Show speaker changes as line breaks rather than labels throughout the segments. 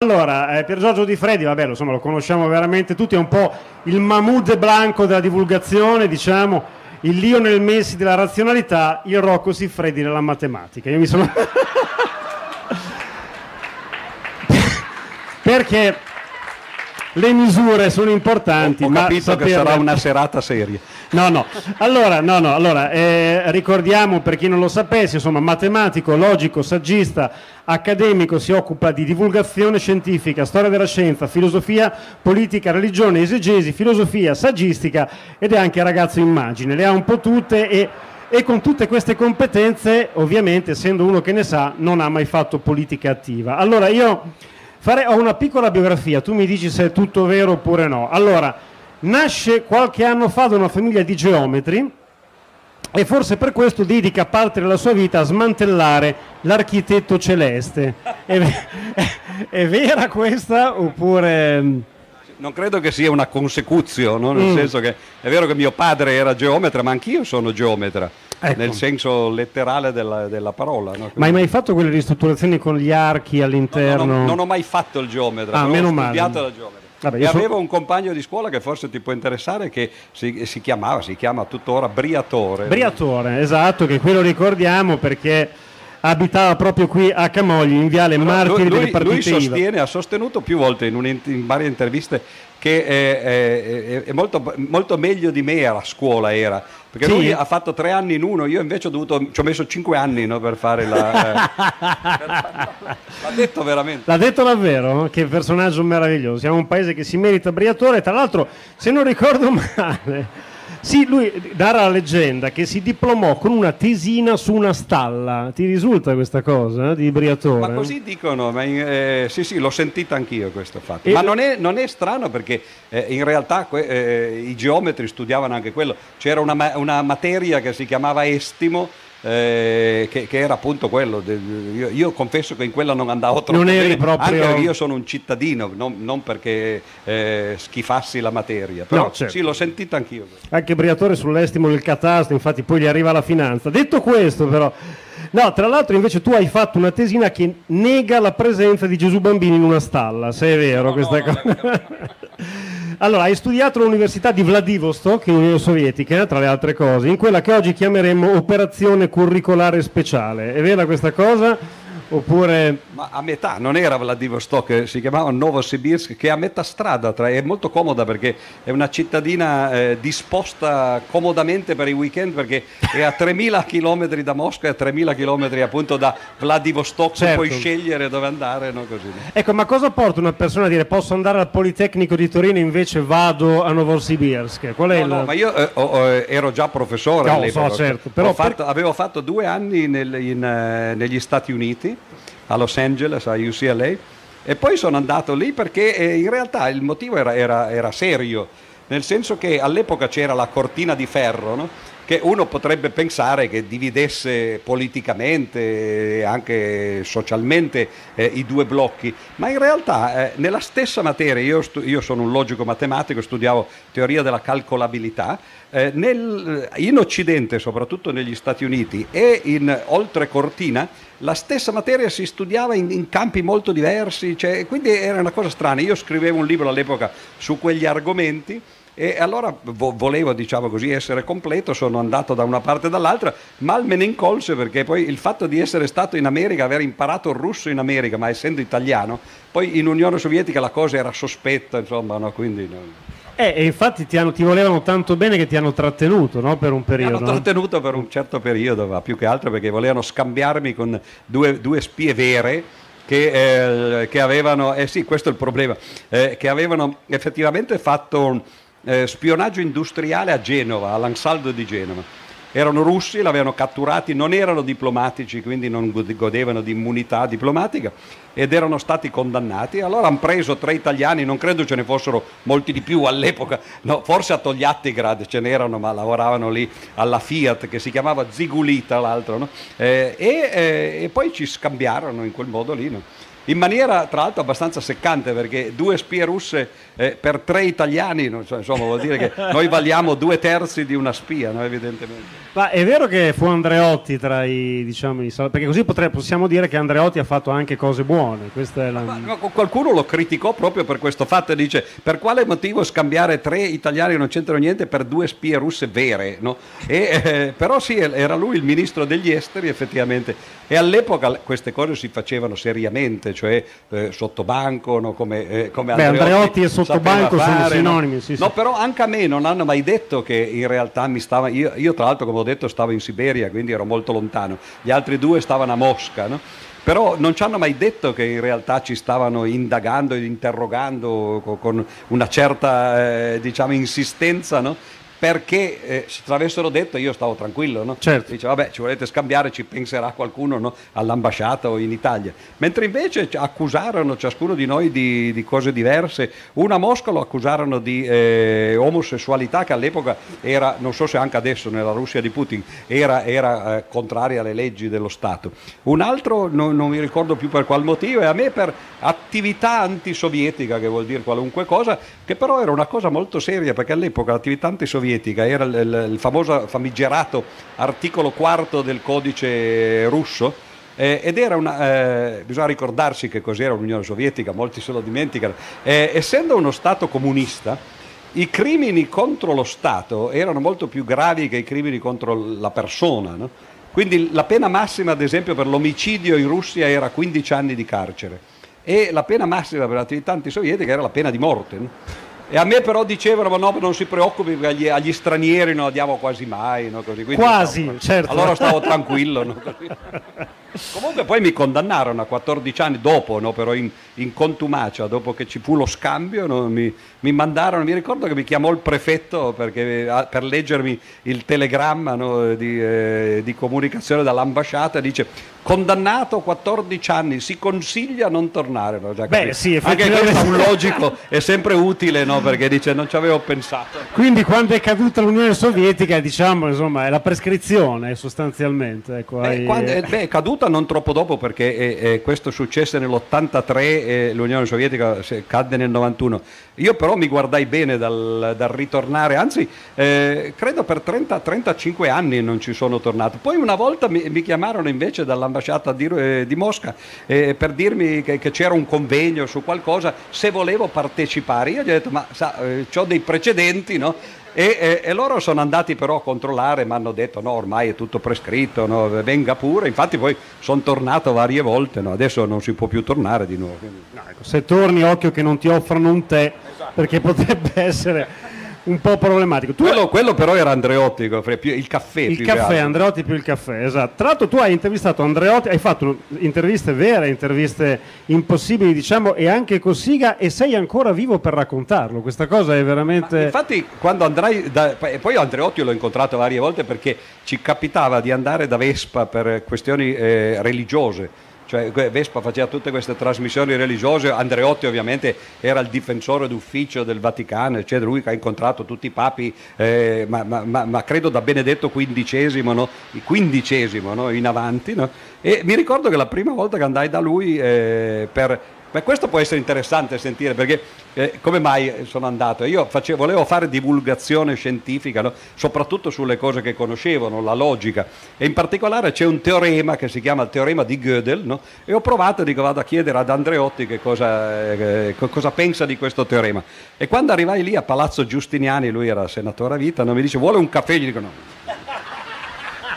Allora, eh, Pier Giorgio Di Freddi, vabbè, lo, insomma, lo conosciamo veramente tutti, è un po' il Mahmoud Blanco della divulgazione, diciamo, il Lionel Messi della razionalità, il Rocco Siffredi della matematica. Io mi sono... Perché le misure sono importanti.
Ho, ho
ma
capito
saperle...
che sarà una serata seria.
No, no. Allora, no, no. allora eh, ricordiamo per chi non lo sapesse, insomma, matematico, logico, saggista, accademico, si occupa di divulgazione scientifica, storia della scienza, filosofia, politica, religione, esegesi, filosofia, saggistica ed è anche ragazzo immagine. Le ha un po' tutte e e con tutte queste competenze, ovviamente, essendo uno che ne sa, non ha mai fatto politica attiva. Allora, io farei, ho una piccola biografia, tu mi dici se è tutto vero oppure no. Allora, nasce qualche anno fa da una famiglia di geometri e forse per questo dedica parte della sua vita a smantellare l'architetto celeste. È, è vera questa oppure...
Non credo che sia una consecuzione, no? nel mm. senso che è vero che mio padre era geometra, ma anch'io sono geometra. Ecco. Nel senso letterale della, della parola. No?
Ma hai mai fatto quelle ristrutturazioni con gli archi all'interno?
No, no, non ho mai fatto il geometra,
ah, meno
ho
studiato
male. la geometra. Vabbè, e so... avevo un compagno di scuola che forse ti può interessare che si, si chiamava, si chiama tuttora Briatore.
Briatore, esatto, che qui lo ricordiamo perché abitava proprio qui a Camogli in viale Però Martiri lui,
delle
partite
lui sostiene,
IVA.
ha sostenuto più volte in, un, in varie interviste che è, è, è molto, molto, meglio di me a scuola era perché sì. lui ha fatto tre anni in uno io invece ho dovuto ci ho messo cinque anni no, per fare la eh, l'ha detto veramente
l'ha detto davvero che personaggio meraviglioso siamo un paese che si merita Briatore tra l'altro se non ricordo male sì, lui darà la leggenda che si diplomò con una tesina su una stalla. Ti risulta questa cosa eh, di Briatore?
Ma così dicono, ma in, eh, sì, sì, l'ho sentita anch'io questo fatto. E ma non è, non è, strano perché eh, in realtà que, eh, i geometri studiavano anche quello. C'era una, una materia che si chiamava estimo eh, che, che, era appunto quello. Io, io, confesso che in quella non andavo troppo
non
eri
bene, proprio...
anche io sono un cittadino, non, non perché eh, schifassi la materia. Però no, certo. sì, l'ho sentita anch'io.
Anche Briatore sull'estimo del catasto, infatti poi gli arriva la finanza. Detto questo però... No, tra l'altro invece tu hai fatto una tesina che nega la presenza di Gesù Bambino in una stalla, se è vero no, questa no, cosa. Allora, hai studiato all'Università di Vladivostok, in Unione Sovietica, tra le altre cose, in quella che oggi chiameremmo operazione curricolare speciale. È vera questa cosa? Oppure...
Ma a metà, non era Vladivostok, si chiamava Novosibirsk, che è a metà strada, tra, è molto comoda perché è una cittadina eh, disposta comodamente per i weekend perché è a 3.000 km da Mosca e a 3.000 km appunto da Vladivostok, certo. puoi scegliere dove andare. No? Così.
Ecco, ma cosa porta una persona a dire posso andare al Politecnico di Torino invece vado a Novosibirsk? Qual è
no,
il...
no, ma io eh, oh, ero già professore
no,
all'epoca.
So, certo, però
fatto, per... avevo fatto due anni nel, in, uh, negli Stati Uniti a Los Angeles, a UCLA, e poi sono andato lì perché eh, in realtà il motivo era, era, era, serio, nel senso che all'epoca c'era la cortina di ferro, no? Che uno potrebbe pensare che dividesse politicamente e anche socialmente eh, i due blocchi, ma in realtà eh, nella stessa materia, io, stu- io, sono un logico matematico, studiavo teoria della calcolabilità, eh, nel, in Occidente, soprattutto negli Stati Uniti e in oltre cortina, la stessa materia si studiava in, in campi molto diversi, cioè, quindi era una cosa strana. Io scrivevo un libro all'epoca su quegli argomenti e allora vo- volevo, diciamo così, essere completo, sono andato da una parte e dall'altra, mal me ne incolse perché poi il fatto di essere stato in America, aver imparato il russo in America, ma essendo italiano, poi in Unione Sovietica la cosa era sospetta, insomma, no? quindi... No.
Eh, e infatti ti, hanno, ti, volevano tanto bene che ti hanno trattenuto no? per un periodo.
Mi hanno trattenuto per un certo periodo, ma più che altro perché volevano scambiarmi con due, due spie vere che, eh, che, avevano, eh sì, questo è il problema, eh, che avevano effettivamente fatto eh, spionaggio industriale a Genova, all'Ansaldo di Genova. Erano russi, l'avevano catturati, non erano diplomatici, quindi non godevano di immunità diplomatica ed erano stati condannati. Allora hanno preso tre italiani, non credo ce ne fossero molti di più all'epoca, no, forse a Togliattigrad ce n'erano, ma lavoravano lì alla Fiat che si chiamava Zigulita l'altro, no? eh, e, eh, e, poi ci scambiarono in quel modo lì. No? In maniera tra l'altro abbastanza seccante perché due spie russe eh, per tre italiani, insomma vuol dire che noi valiamo due terzi di una spia, no? evidentemente.
Ma è vero che fu Andreotti tra i, diciamo, i perché così potrei, possiamo dire che Andreotti ha fatto anche cose buone. La...
Ma, ma qualcuno lo criticò proprio per questo fatto e dice per quale motivo scambiare tre italiani che non c'entrano niente per due spie russe vere? No? E, eh, però sì, era lui il ministro degli esteri effettivamente e all'epoca queste cose si facevano seriamente, cioè eh, sotto banco, no? come, eh, come
Beh, Andreotti, e sotto banco sono sinonimi.
No?
Sì,
no, però anche a me non hanno mai detto che in realtà mi stava, io, io tra l'altro come ho detto stavo in Siberia, quindi ero molto lontano, gli altri due stavano a Mosca, no? però non ci hanno mai detto che in realtà ci stavano indagando ed interrogando con una certa eh, diciamo, insistenza no? Perché eh, se te l'avessero detto io stavo tranquillo, no?
certo.
dice vabbè ci volete scambiare, ci penserà qualcuno no? all'ambasciata o in Italia, mentre invece accusarono ciascuno di noi di, di cose diverse, una a Mosca lo accusarono di eh, omosessualità che all'epoca era, non so se anche adesso nella Russia di Putin, era, era eh, contraria alle leggi dello Stato, un altro no, non mi ricordo più per qual motivo e a me per attività antisovietica che vuol dire qualunque cosa, che però era una cosa molto seria perché all'epoca l'attività antisovietica sovietica, era il, il, famoso famigerato articolo quarto del codice russo, eh, ed era una, eh, bisogna ricordarsi che cos'era l'Unione Sovietica, molti se lo dimenticano, eh, essendo uno Stato comunista, i crimini contro lo Stato erano molto più gravi che i crimini contro la persona. No? Quindi la pena massima, ad esempio, per l'omicidio in Russia era 15 anni di carcere e la pena massima per l'attività antisovietica era la pena di morte. No? E a me però dicevano, ma no, non si preoccupi, perché agli, agli stranieri non la diamo quasi mai. No? Così,
quasi,
stavo,
certo.
Allora stavo tranquillo. No? Comunque poi mi condannarono a 14 anni dopo, no? però in, in, contumacia, dopo che ci fu lo scambio, mi, mi, mandarono, mi ricordo che mi chiamò il prefetto perché, per leggermi il telegramma di, eh, di comunicazione dall'ambasciata, dice condannato a 14 anni, si consiglia non tornare. No?
Beh, sì,
Anche questo è un logico, è sempre utile no? perché dice non ci avevo pensato.
Quindi quando è caduta l'Unione Sovietica diciamo insomma è la prescrizione sostanzialmente. Ecco,
beh, hai... quando, eh, beh, è caduta non troppo dopo perché eh, eh, questo successe nell'83 e l'Unione Sovietica cadde nel 91. Io però mi guardai bene dal, dal ritornare, anzi eh, credo per 30, 35 anni non ci sono tornato. Poi una volta mi, mi chiamarono invece dall'ambasciata di, eh, di Mosca eh, per dirmi che, che, c'era un convegno su qualcosa, se volevo partecipare. Io gli ho detto ma sa, ho dei precedenti, no? E, e, loro sono andati però a controllare, mi hanno detto no, ormai è tutto prescritto, no, venga pure, infatti poi sono tornato varie volte, no, adesso non si può più tornare di nuovo.
No, ecco, se torni occhio che non ti offrono un tè, esatto. perché potrebbe essere un po' problematico.
Quello, hai... quello, però era Andreotti, il caffè.
Il caffè, Andreotti più il caffè, esatto. Tra l'altro tu hai intervistato Andreotti, hai fatto interviste vere, interviste impossibili, diciamo, e anche con Siga e sei ancora vivo per raccontarlo. Questa cosa è veramente... Ma
infatti quando andrai, da... poi Andreotti l'ho incontrato varie volte perché ci capitava di andare da Vespa per questioni eh, religiose cioè Vespa faceva tutte queste trasmissioni religiose, Andreotti ovviamente era il difensore d'ufficio del Vaticano, eccetera, lui che ha incontrato tutti i papi, eh, ma, ma, ma, ma, credo da Benedetto XV, no? XV no? in avanti, no? e mi ricordo che la prima volta che andai da lui eh, per Beh, questo può essere interessante sentire perché eh, come mai sono andato? Io facevo, volevo fare divulgazione scientifica, no? soprattutto sulle cose che conoscevano, la logica e in particolare c'è un teorema che si chiama il teorema di Gödel no? e ho provato, dico vado a chiedere ad Andreotti che cosa, eh, cosa, pensa di questo teorema e quando arrivai lì a Palazzo Giustiniani, lui era senatore a vita, no? mi dice vuole un caffè? Gli dico no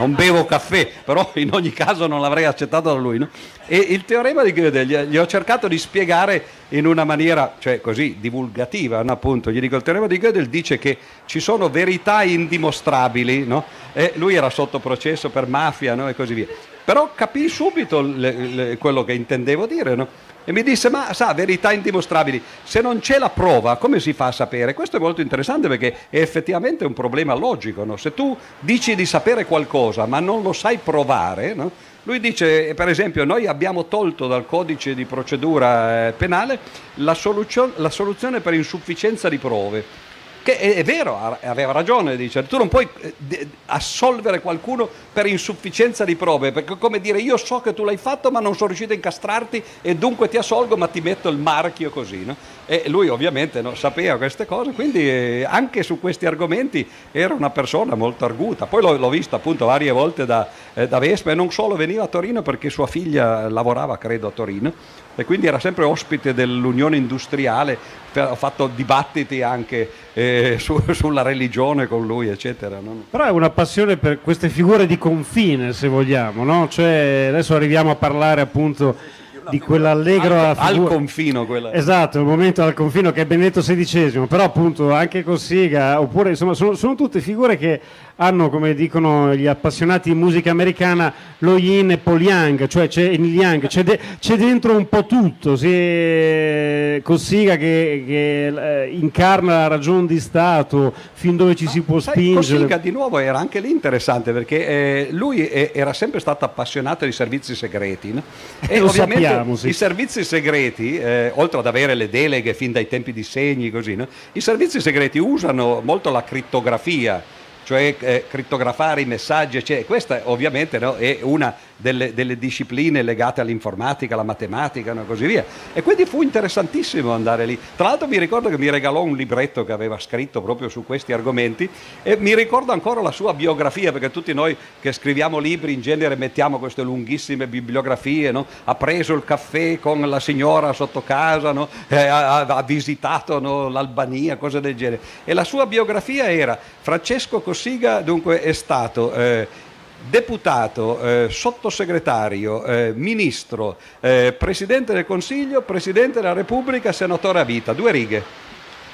non bevo caffè, però in ogni caso non l'avrei accettato da lui. No? E il teorema di Gödel gli, ho cercato di spiegare in una maniera, cioè così, divulgativa, no? appunto. Gli dico, il teorema di Gödel dice che ci sono verità indimostrabili, no? e lui era sotto processo per mafia e così via. Però capì subito le, le, quello che intendevo dire, no? E mi disse, ma sa, verità indimostrabili, se non c'è la prova, come si fa a sapere? Questo è molto interessante perché è effettivamente un problema logico. No? Se tu dici di sapere qualcosa ma non lo sai provare, no? lui dice, per esempio, noi abbiamo tolto dal codice di procedura eh, penale la, soluzio- la soluzione per insufficienza di prove. Che è, è vero, aveva ragione, dice, tu non puoi eh, assolvere qualcuno per insufficienza di prove, perché come dire io so che tu l'hai fatto ma non sono riuscito a incastrarti e dunque ti assolgo ma ti metto il marchio così. No? E lui ovviamente no, sapeva queste cose, quindi eh, anche su questi argomenti era una persona molto arguta. Poi l'ho, l'ho vista appunto varie volte da, eh, da Vespa e non solo veniva a Torino perché sua figlia lavorava credo a Torino e quindi era sempre ospite dell'Unione Industriale, ho fatto dibattiti anche eh, su, sulla religione con lui, eccetera. No?
Però è una passione per queste figure di confine, se vogliamo, no? Cioè, adesso arriviamo a parlare appunto di quell'allegro
al, al confino quella.
esatto il momento al confino che è Benedetto XVI però appunto anche Cossiga oppure insomma sono, sono tutte figure che hanno, come dicono gli appassionati di musica americana, lo yin e pol yang, cioè c'è il yang, c'è, de- c'è dentro un po' tutto, si Cossiga che, che eh, incarna la ragione di Stato, fin dove ci si può sai, spingere.
Cossiga di nuovo era anche lì interessante perché eh, lui è, era sempre stato appassionato di servizi segreti no?
e lo ovviamente sappiamo, sì.
i servizi segreti, eh, oltre ad avere le deleghe fin dai tempi di segni, così, no? i servizi segreti usano molto la crittografia cioè eh, crittografare i messaggi, eccetera. Questa ovviamente no, è una delle, delle, discipline legate all'informatica, alla matematica e così via. E quindi fu interessantissimo andare lì. Tra l'altro mi ricordo che mi regalò un libretto che aveva scritto proprio su questi argomenti e mi ricordo ancora la sua biografia, perché tutti noi che scriviamo libri in genere mettiamo queste lunghissime bibliografie, no? ha preso il caffè con la signora sotto casa, no? eh, ha, ha, visitato l'Albania, cose del genere. E la sua biografia era Francesco Cossiga, dunque è stato... Eh, deputato, eh, sottosegretario, eh, ministro, eh, presidente del Consiglio, presidente della Repubblica, senatore a vita, due righe.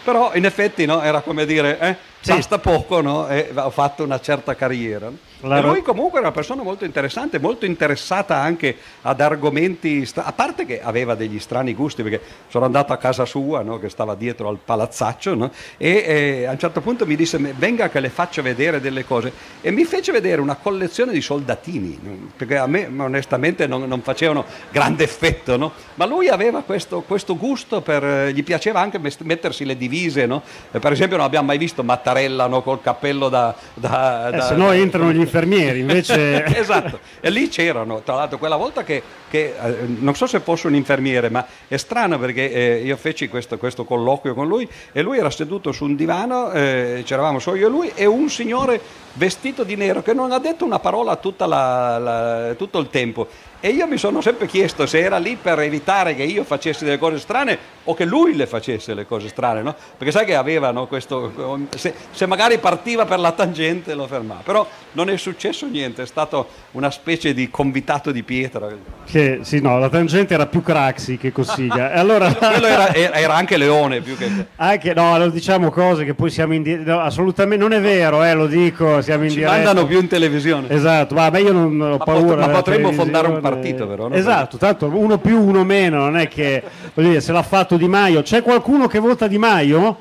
Però in effetti no, era come dire, eh, sì. basta poco no? e ho fatto una certa carriera. La... E lui comunque era una persona molto interessante, molto interessata anche ad argomenti, stra... a parte che aveva degli strani gusti, perché sono andato a casa sua, no? che stava dietro al palazzaccio, no? e eh, a un certo punto mi disse venga che le faccio vedere delle cose, e mi fece vedere una collezione di soldatini, perché a me onestamente non, non facevano grande effetto, no? ma lui aveva questo, questo gusto, per, gli piaceva anche mettersi le divise, per esempio non abbiamo mai visto Mattarella col cappello da... da,
eh,
da
se no entrano gli infermieri, invece...
esatto, e lì c'erano, tra l'altro quella volta che, che eh, non so se fosse un infermiere, ma è strano perché eh, io feci questo, questo, colloquio con lui e lui era seduto su un divano, eh, c'eravamo solo io e lui, e un signore vestito di nero che non ha detto una parola la, la, tutto il tempo e io mi sono sempre chiesto se era lì per evitare che io facessi delle cose strane o che lui le facesse le cose strane, no? Perché sai che aveva no, questo. Se, se, magari partiva per la tangente lo fermava. Però non è successo niente, è stato una specie di convitato di pietra.
Che, sì, no, la tangente era più Craxi che Cossiga.
allora... Quello era, era, anche Leone più che.
Anche, no, lo diciamo cose che poi siamo in diretta. No, assolutamente non è vero, eh, lo dico, siamo in
Ci
diretta.
mandano più in televisione.
Esatto, vabbè, io non ho paura.
Ma potremmo fondare un partito, però.
Esatto, tanto uno più, uno meno, non è che dire, se l'ha fatto Di Maio. C'è qualcuno che vota Di Maio?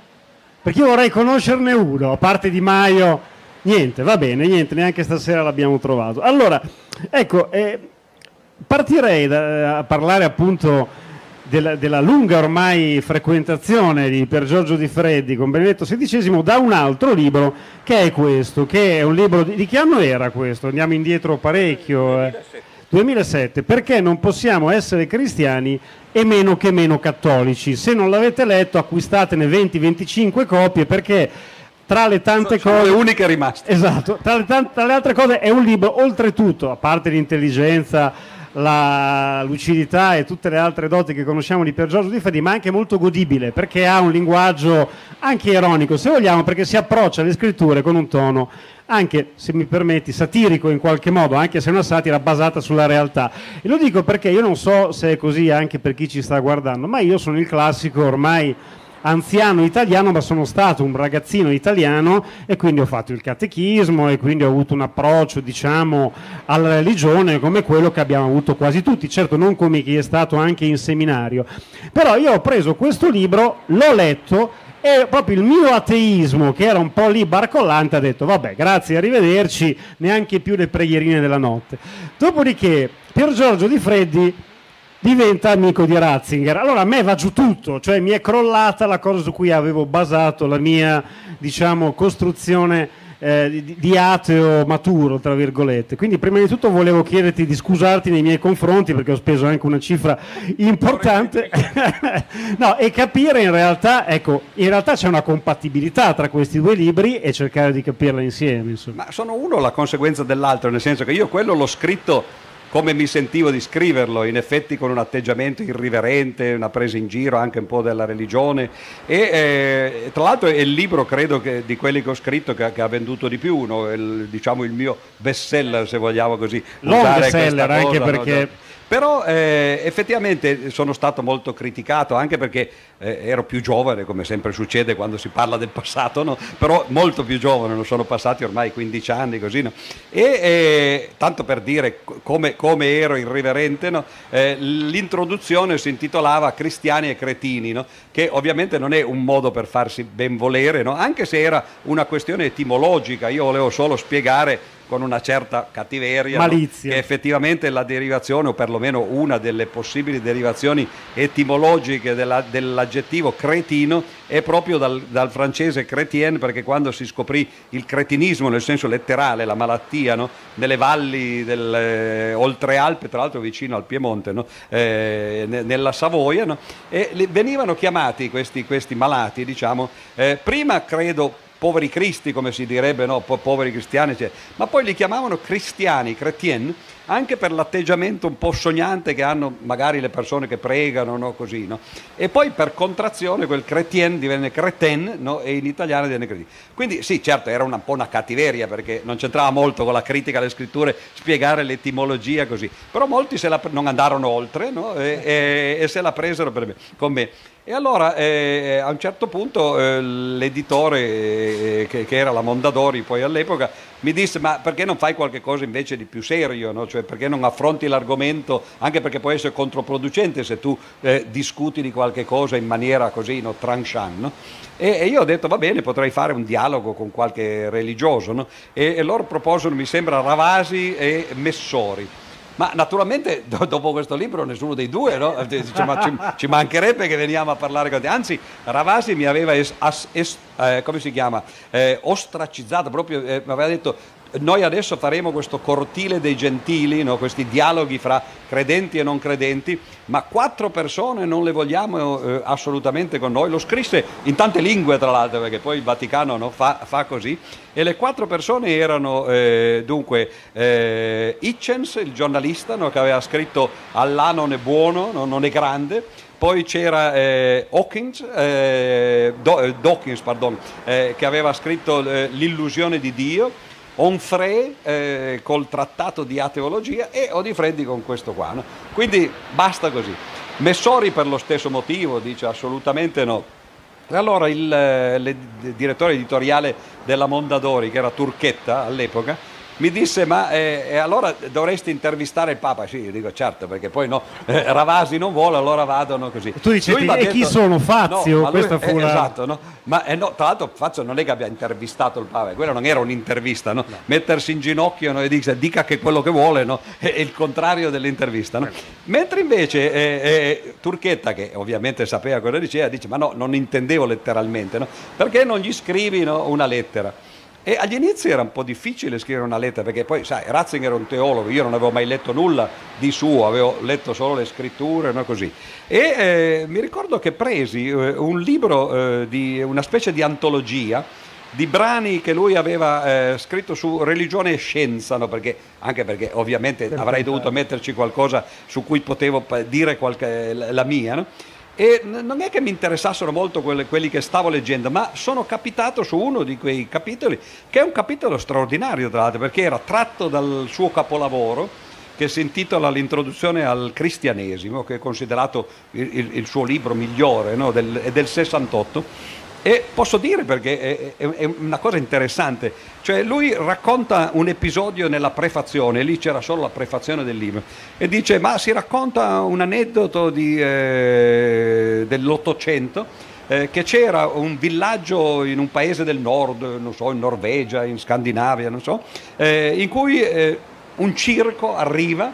Perché io vorrei conoscerne uno, a parte Di Maio. Niente, va bene, niente, neanche stasera l'abbiamo trovato. Allora, ecco, eh, partirei da, a parlare appunto della, della, lunga ormai frequentazione di Per Giorgio Di Freddi con Benedetto XVI da un altro libro che è questo, che è un libro di, di che anno era questo? Andiamo indietro parecchio. Eh. 2007, perché non possiamo essere cristiani e meno che meno cattolici? Se non l'avete letto acquistatene 20-25 copie perché tra le tante
sono
cose...
le uniche rimaste.
Esatto, tra le, tante, tra le altre cose è un libro oltretutto, a parte l'intelligenza, la lucidità e tutte le altre doti che conosciamo di Pier Giorgio Di ma anche molto godibile perché ha un linguaggio anche ironico, se vogliamo, perché si approccia alle scritture con un tono anche, se mi permetti, satirico in qualche modo, anche se è una satira basata sulla realtà. E lo dico perché io non so se è così anche per chi ci sta guardando, ma io sono il classico ormai anziano italiano, ma sono stato un ragazzino italiano e quindi ho fatto il catechismo e quindi ho avuto un approccio, diciamo, alla religione come quello che abbiamo avuto quasi tutti, certo non come chi è stato anche in seminario. Però io ho preso questo libro, l'ho letto e proprio il mio ateismo, che era un po' lì barcollante, ha detto vabbè, grazie, arrivederci, neanche più le preghierine della notte. Dopodiché, Pier Giorgio Di Freddi diventa amico di Ratzinger. Allora a me va giù tutto, cioè mi è crollata la cosa su cui avevo basato la mia, diciamo, costruzione eh, di, di, ateo maturo, tra virgolette. Quindi prima di tutto volevo chiederti di scusarti nei miei confronti perché ho speso anche una cifra importante no, e capire in realtà, ecco, in realtà c'è una compatibilità tra questi due libri e cercare di capirla insieme. Insomma.
Ma sono uno la conseguenza dell'altro, nel senso che io quello l'ho scritto come mi sentivo di scriverlo, in effetti con un atteggiamento irriverente, una presa in giro anche un po' della religione e eh, tra l'altro è il libro credo che, di quelli che ho scritto che, che ha venduto di più, no? il, diciamo il mio best seller se vogliamo così.
Long seller anche perché... No?
Però eh, effettivamente sono stato molto criticato anche perché eh, ero più giovane, come sempre succede quando si parla del passato, no? però molto più giovane, non sono passati ormai 15 anni così. No? E eh, tanto per dire come, come ero irriverente, no? Eh, l'introduzione si intitolava Cristiani e Cretini, che ovviamente non è un modo per farsi ben volere, anche se era una questione etimologica, io volevo solo spiegare con una certa cattiveria, no? che effettivamente la derivazione, o perlomeno una delle possibili derivazioni etimologiche della, dell'aggettivo cretino, è proprio dal, dal, francese chrétien, perché quando si scoprì il cretinismo nel senso letterale, la malattia, no? nelle valli del, eh, oltre Alpe, tra l'altro vicino al Piemonte, no? eh, nella Savoia, e venivano chiamati questi, questi malati, diciamo, eh, prima credo poveri cristi, come si direbbe, no? Po- poveri cristiani, cioè. ma poi li chiamavano cristiani, chrétien, anche per l'atteggiamento un po' sognante che hanno magari le persone che pregano, no? così, no? E poi per contrazione quel chrétien divenne crétin no? e in italiano divenne cretino. Quindi sì, certo, era un po' una cattiveria perché non c'entrava molto con la critica alle scritture spiegare l'etimologia così, però molti la, non andarono oltre e, e, e, se la presero me, con me. E allora eh, a un certo punto eh, l'editore, eh, che, che, era la Mondadori poi all'epoca, mi disse ma perché non fai qualche cosa invece di più serio, no? cioè, perché non affronti l'argomento, anche perché può essere controproducente se tu eh, discuti di qualche cosa in maniera così no, tranchant. No? E, e, io ho detto va bene, potrei fare un dialogo con qualche religioso e, e loro proposero, mi sembra, Ravasi e Messori. Ma naturalmente dopo questo libro nessuno dei due, no? Dice, ma ci, ci, mancherebbe che veniamo a parlare con te. Anzi, Ravasi mi aveva es, as, es, eh, come si chiama? Eh, ostracizzato, proprio eh, mi aveva detto noi adesso faremo questo cortile dei gentili, no? questi dialoghi fra credenti e non credenti, ma quattro persone non le vogliamo eh, assolutamente con noi. Lo scrisse in tante lingue, tra l'altro, perché poi il Vaticano no? fa, fa, così. E le quattro persone erano eh, dunque eh, Hitchens, il giornalista, no? che aveva scritto Allah non è buono, non è grande poi c'era eh, Hawkins, eh, Do, Dawkins pardon, eh, che aveva scritto eh, L'illusione di Dio, Onfray eh, col trattato di ateologia e Odifreddi con questo qua. No? Quindi basta così. Messori per lo stesso motivo dice assolutamente no. Allora il, eh, il direttore editoriale della Mondadori, che era Turchetta all'epoca, mi disse ma eh, eh, allora dovresti intervistare il Papa. Sì io dico certo perché poi no eh, Ravasi non vuole allora vadono così.
Tu dici e detto, chi sono Fazio?
no, lui, eh, esatto no? ma eh, no, tra l'altro Fazio non è che abbia intervistato il Papa quella non era un'intervista no? mettersi in ginocchio e dice, dica che quello che vuole è il contrario dell'intervista mentre invece Turchetta che ovviamente sapeva cosa diceva dice ma no non intendevo letteralmente perché non gli scrivi una lettera e agli inizi era un po' difficile scrivere una lettera perché poi, sai, Ratzinger era un teologo, io non avevo mai letto nulla di suo, avevo letto solo le scritture, no così. E eh, mi ricordo che presi eh, un libro, eh, di una specie di antologia di brani che lui aveva eh, scritto su religione e scienza, no? perché, anche perché ovviamente avrei dovuto metterci qualcosa su cui potevo dire qualche, la mia. No? E non è che mi interessassero molto quelli, quelli che stavo leggendo, ma sono capitato su uno di quei capitoli, che è un capitolo straordinario tra l'altro, perché era tratto dal suo capolavoro, che si intitola L'introduzione al cristianesimo, che è considerato il, il, il suo libro migliore, no? del, del 68 e posso dire perché è, è, una cosa interessante, cioè lui racconta un episodio nella prefazione, lì c'era solo la prefazione del libro, e dice ma si racconta un aneddoto di, eh, dell'Ottocento eh, che c'era un villaggio in un paese del nord, non so, in Norvegia, in Scandinavia, non so, eh, in cui eh, un circo arriva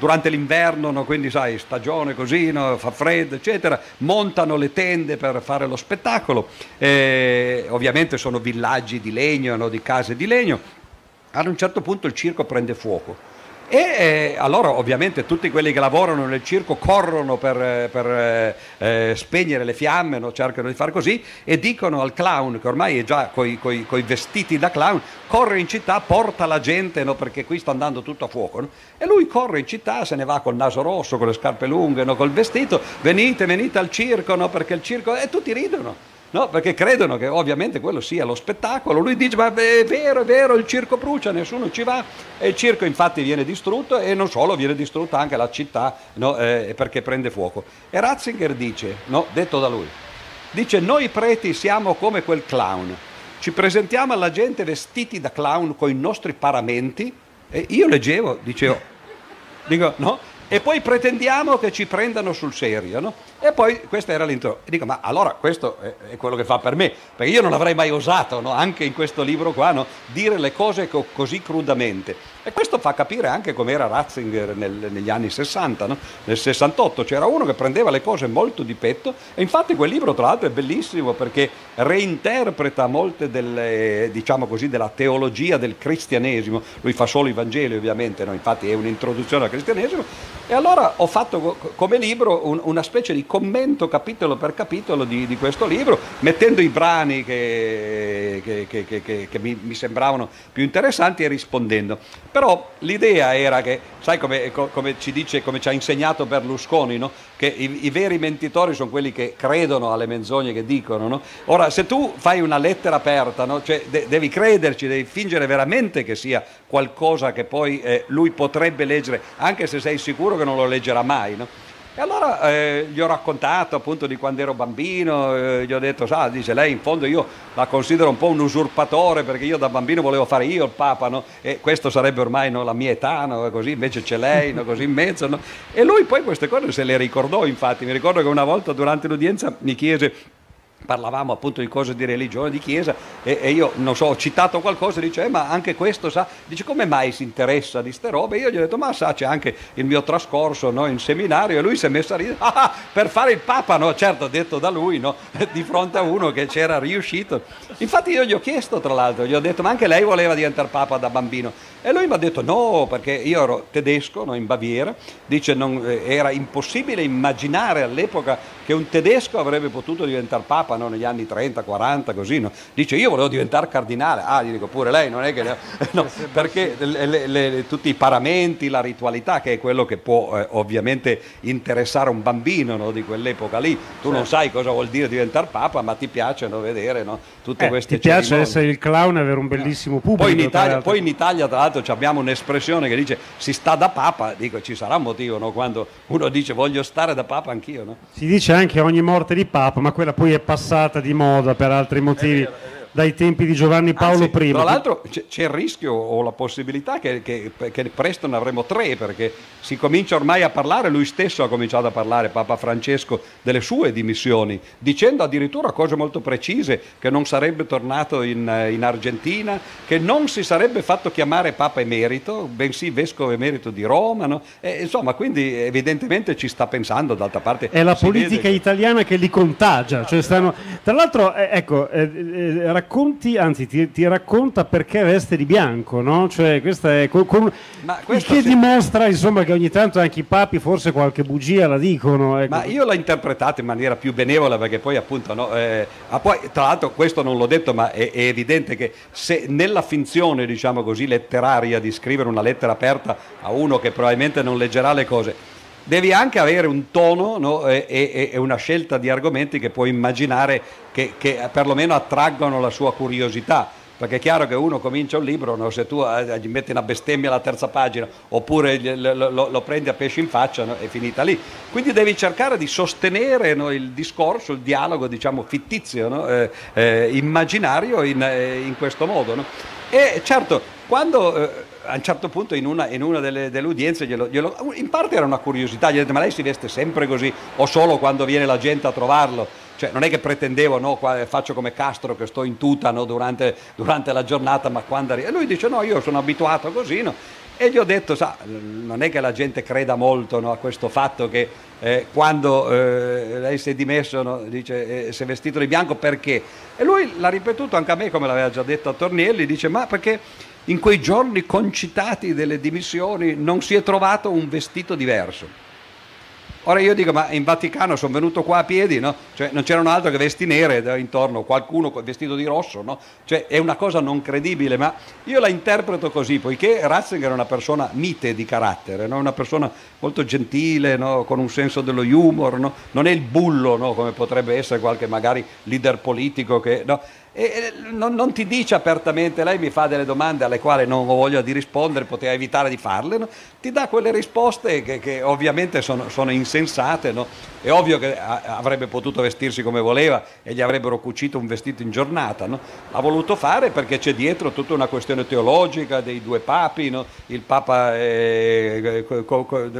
durante l'inverno, no? quindi sai, stagione così, no? fa freddo, eccetera, montano le tende per fare lo spettacolo, eh, ovviamente sono villaggi di legno, di case di legno, ad un certo punto il circo prende fuoco e eh, allora ovviamente tutti quelli che lavorano nel circo corrono per, eh, per eh, eh, spegnere le fiamme, no? cercano di fare così e dicono al clown che ormai è già coi, coi vestiti da clown, corre in città, porta la gente no? perché qui sta andando tutto a fuoco. No? E lui corre in città, se ne va col naso rosso, con le scarpe lunghe, col vestito, venite, venite al circo perché il circo... e tutti ridono. No, perché credono che ovviamente quello sia lo spettacolo. Lui dice: Ma è vero, è vero, il circo brucia, nessuno ci va. E il circo infatti viene distrutto e non solo, viene distrutta anche la città no, eh, perché prende fuoco. E Ratzinger dice, no, detto da lui, dice: Noi preti siamo come quel clown. Ci presentiamo alla gente vestiti da clown con i nostri paramenti. E io leggevo, dicevo, dico, no? E poi pretendiamo che ci prendano sul serio, no? E poi questa era l'intro. E dico, ma allora questo è, quello che fa per me, perché io non avrei mai osato, no? anche in questo libro qua, no? dire le cose co- così crudamente. E questo fa capire anche com'era Ratzinger nel, negli anni 60, no? nel 68 c'era uno che prendeva le cose molto di petto e infatti quel libro tra l'altro è bellissimo perché reinterpreta molte delle, diciamo così, della teologia del cristianesimo, lui fa solo i Vangeli ovviamente, infatti è un'introduzione al cristianesimo e allora ho fatto come libro un, una specie di commento capitolo per capitolo di, di questo libro, mettendo i brani che, che, che, che mi, mi, sembravano più interessanti e rispondendo. Però l'idea era che, sai come, come ci dice, come ci ha insegnato Berlusconi, no? Che i, i, veri mentitori sono quelli che credono alle menzogne che dicono. No? Ora, se tu fai una lettera aperta, no? cioè, de- devi crederci, devi fingere veramente che sia qualcosa che poi eh, lui potrebbe leggere, anche se sei sicuro che non lo leggerà mai. No? E allora eh, gli ho raccontato appunto di quando ero bambino, eh, gli ho detto, sa, dice lei in fondo io la considero un po' un usurpatore perché io da bambino volevo fare io il Papa, no? e questo sarebbe ormai no, la mia età, no? così invece c'è lei, no? così in mezzo. No? E lui poi queste cose se le ricordò, infatti, mi ricordo che una volta durante l'udienza mi chiese parlavamo appunto di cose di religione, di chiesa e, e io non so, ho citato qualcosa dice eh, ma anche questo sa, dice come mai si interessa di ste robe? Io gli ho detto ma sa c'è anche il mio trascorso no, in seminario e lui si è messo a ridere, ah, ah, per fare il Papa, no? certo detto da lui, no? di fronte a uno che c'era riuscito. Infatti io gli ho chiesto tra l'altro, gli ho detto ma anche lei voleva diventare Papa da bambino e lui mi ha detto no perché io ero tedesco no, in Baviera, dice non, eh, era impossibile immaginare all'epoca che un tedesco avrebbe potuto diventare Papa no? negli anni 30, 40, così. No? Dice io volevo diventare cardinale, ah gli dico pure lei, non è che... No, perché le, le, le, tutti i paramenti, la ritualità, che è quello che può eh, ovviamente interessare un bambino no? di quell'epoca lì. Tu certo. non sai cosa vuol dire diventare Papa, ma ti piacciono vedere tutte
eh,
queste
ti cerimonie. Ti piace essere il clown e avere un bellissimo pubblico.
Poi in Italia, poi in Italia tra l'altro abbiamo un'espressione che dice si sta da Papa, dico ci sarà un motivo quando uno dice voglio stare da Papa anch'io.
Si dice anche ogni morte di Papa, ma quella poi è passata di moda per altri motivi. È vero, è vero dai tempi di Giovanni Paolo Anzi, I.
Tra l'altro c'è il rischio o la possibilità che, che, che, presto ne avremo tre, perché si comincia ormai a parlare, lui stesso ha cominciato a parlare, Papa Francesco, delle sue dimissioni, dicendo addirittura cose molto precise, che non sarebbe tornato in, in Argentina, che non si sarebbe fatto chiamare Papa emerito, bensì Vescovo emerito di Roma. No? E, insomma, quindi evidentemente ci sta pensando, d'altra parte...
È la politica che... italiana che li contagia. Cioè stanno... Tra l'altro, eh, ecco, eh, eh, racconti, anzi ti, ti, racconta perché veste di bianco, no? Cioè, questa è con, con, il che sì. dimostra insomma che ogni tanto anche i papi forse qualche bugia la dicono.
Ecco. Ma io l'ho interpretata in maniera più benevola perché poi appunto, no, eh, poi, tra l'altro questo non l'ho detto ma è, è, evidente che se nella finzione diciamo così letteraria di scrivere una lettera aperta a uno che probabilmente non leggerà le cose, devi anche avere un tono no? e, e, e, una scelta di argomenti che puoi immaginare che, che, perlomeno attraggono la sua curiosità. Perché è chiaro che uno comincia un libro, no? se tu eh, gli metti una bestemmia alla terza pagina oppure lo, lo, lo prendi a pesce in faccia, no? è finita lì. Quindi devi cercare di sostenere no? il discorso, il dialogo diciamo, fittizio, eh, eh, immaginario in, eh, in, questo modo. E certo, quando eh, a un certo punto in una, in una delle, delle, udienze, glielo, glielo, in parte era una curiosità, gli ho detto ma lei si veste sempre così o solo quando viene la gente a trovarlo? Cioè, non è che pretendevo, no, faccio come Castro che sto in tuta no, durante, durante, la giornata, ma quando arriva... E lui dice no, io sono abituato così, no? E gli ho detto, sa, non è che la gente creda molto no, a questo fatto che eh, quando eh, lei si è dimesso, no, dice, eh, si è vestito di bianco perché? E lui l'ha ripetuto anche a me, come l'aveva già detto a Tornielli, dice, ma perché in quei giorni concitati delle dimissioni non si è trovato un vestito diverso. Ora io dico, ma in Vaticano sono venuto qua a piedi, no? Cioè non c'erano altro che vesti nere intorno, qualcuno vestito di rosso, no? Cioè è una cosa non credibile, ma io la interpreto così, poiché Ratzinger è una persona mite di carattere, no? una persona molto gentile, con un senso dello humor, no? non è il bullo, come potrebbe essere qualche magari leader politico che... E non, non, ti dice apertamente, lei mi fa delle domande alle quali non ho voglia di rispondere, poteva evitare di farle, no? ti dà quelle risposte che, che ovviamente sono, sono insensate, no? è ovvio che avrebbe potuto vestirsi come voleva e gli avrebbero cucito un vestito in giornata, no? l'ha voluto fare perché c'è dietro tutta una questione teologica dei due papi, il papa, è,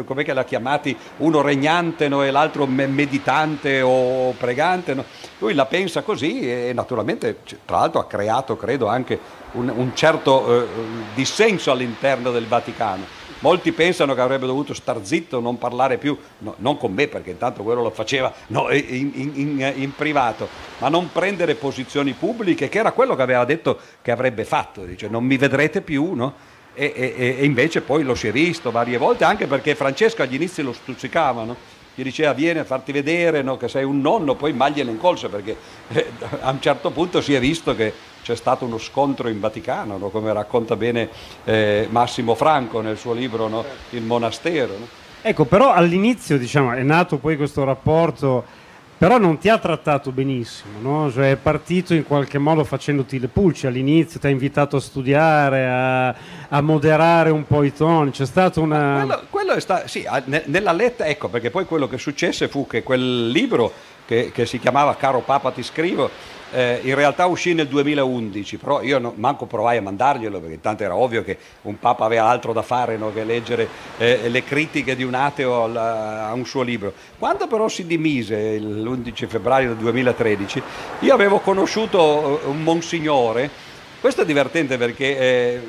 come l'ha chiamati, uno regnante e l'altro meditante o pregante, lui la pensa così e naturalmente tra l'altro ha creato, credo, anche un, un certo eh, dissenso all'interno del Vaticano. Molti pensano che avrebbe dovuto star zitto, non parlare più, no, non con me perché intanto quello lo faceva no, in, in, in, in, privato, ma non prendere posizioni pubbliche, che era quello che aveva detto che avrebbe fatto, dice non mi vedrete più, no? E, e, e, invece poi lo si è visto varie volte, anche perché Francesco agli inizi lo stuzzicava, no? Gli diceva vieni a farti vedere no, che sei un nonno, poi maglielo in colse perché eh, a un certo punto si è visto che c'è stato uno scontro in Vaticano, no, come racconta bene eh, Massimo Franco nel suo libro no, Il monastero.
Ecco, però all'inizio diciamo, è nato poi questo rapporto però non ti ha trattato benissimo, no? cioè è partito in qualche modo facendoti le pulci all'inizio, ti ha invitato a studiare, a, a moderare un po' i toni, c'è stata una...
Quello, quello è stato, sì, nella lettera, ecco perché poi quello che successe fu che quel libro che, che si chiamava Caro Papa ti scrivo, eh, in realtà uscì nel 2011, però io no, manco provai a mandarglielo perché tanto era ovvio che un Papa aveva altro da fare no, che leggere eh, le critiche di un ateo alla, a un suo libro. Quando però si dimise l'11 febbraio del 2013, io avevo conosciuto eh, un monsignore, questo è divertente perché... Eh,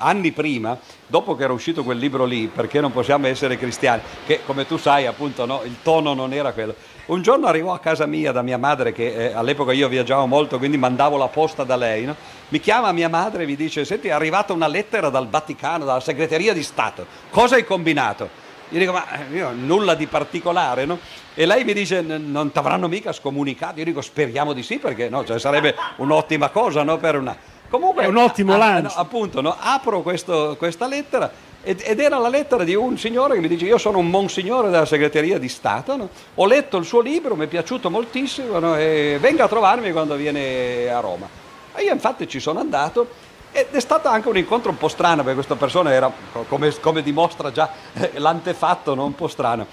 anni prima, dopo che era uscito quel libro lì, perché non possiamo essere cristiani, che come tu sai appunto no, il tono non era quello, un giorno arrivò a casa mia da mia madre, che eh, all'epoca io viaggiavo molto, quindi mandavo la posta da lei. No? Mi chiama mia madre e mi dice: Senti, è arrivata una lettera dal Vaticano, dalla segreteria di Stato. Cosa hai combinato? Io dico: Ma eh, io, nulla di particolare, no? E lei mi dice: Non ti avranno mica scomunicato? Io dico: Speriamo di sì, perché no? cioè, sarebbe un'ottima cosa no? per una.
Comunque, è un ottimo lancio.
appunto, apro questo, questa lettera ed era la lettera di un signore che mi dice io sono un monsignore della segreteria di Stato, no? ho letto il suo libro, mi è piaciuto moltissimo no? e venga a trovarmi quando viene a Roma. E io infatti ci sono andato ed è stato anche un incontro un po' strano perché questa persona era, come, come dimostra già l'antefatto, no? un po' strano.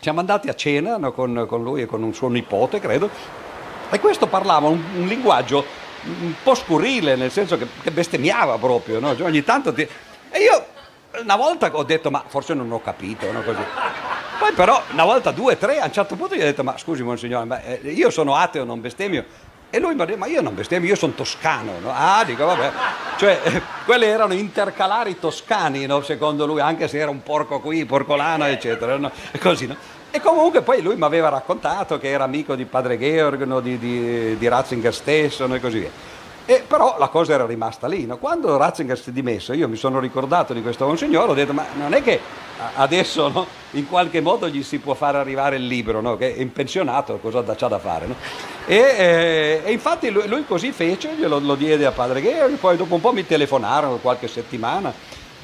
Siamo andati a cena con, con, lui e con un suo nipote, credo, e questo parlava un, un linguaggio un po' scurrile, nel senso che, che bestemmiava proprio, no? cioè ogni tanto ti... E io una volta ho detto ma forse non ho capito, no? Così. Poi però una volta, due, tre, a un certo punto gli ho detto ma scusi monsignore, ma, eh, io sono ateo, non bestemmio. E lui mi ha detto ma io non bestemmio, io sono toscano. No? Ah, dico vabbè. Cioè, quelli erano intercalari toscani, no? secondo lui, anche se era un porco qui, porcolano, eccetera. No? E così, no? E comunque poi lui mi aveva raccontato che era amico di padre Georg, di, di, di Ratzinger stesso no? e così via. E però la cosa era rimasta lì. No? Quando Ratzinger si è dimesso, io mi sono ricordato di questo monsignore, ho detto, ma non è che adesso no, in qualche modo gli si può far arrivare il libro, no? che è impensionato, cosa c'ha da fare? E, eh, e, infatti lui, lui, così fece, glielo lo diede a padre Gheorghi, poi dopo un po' mi telefonarono qualche settimana,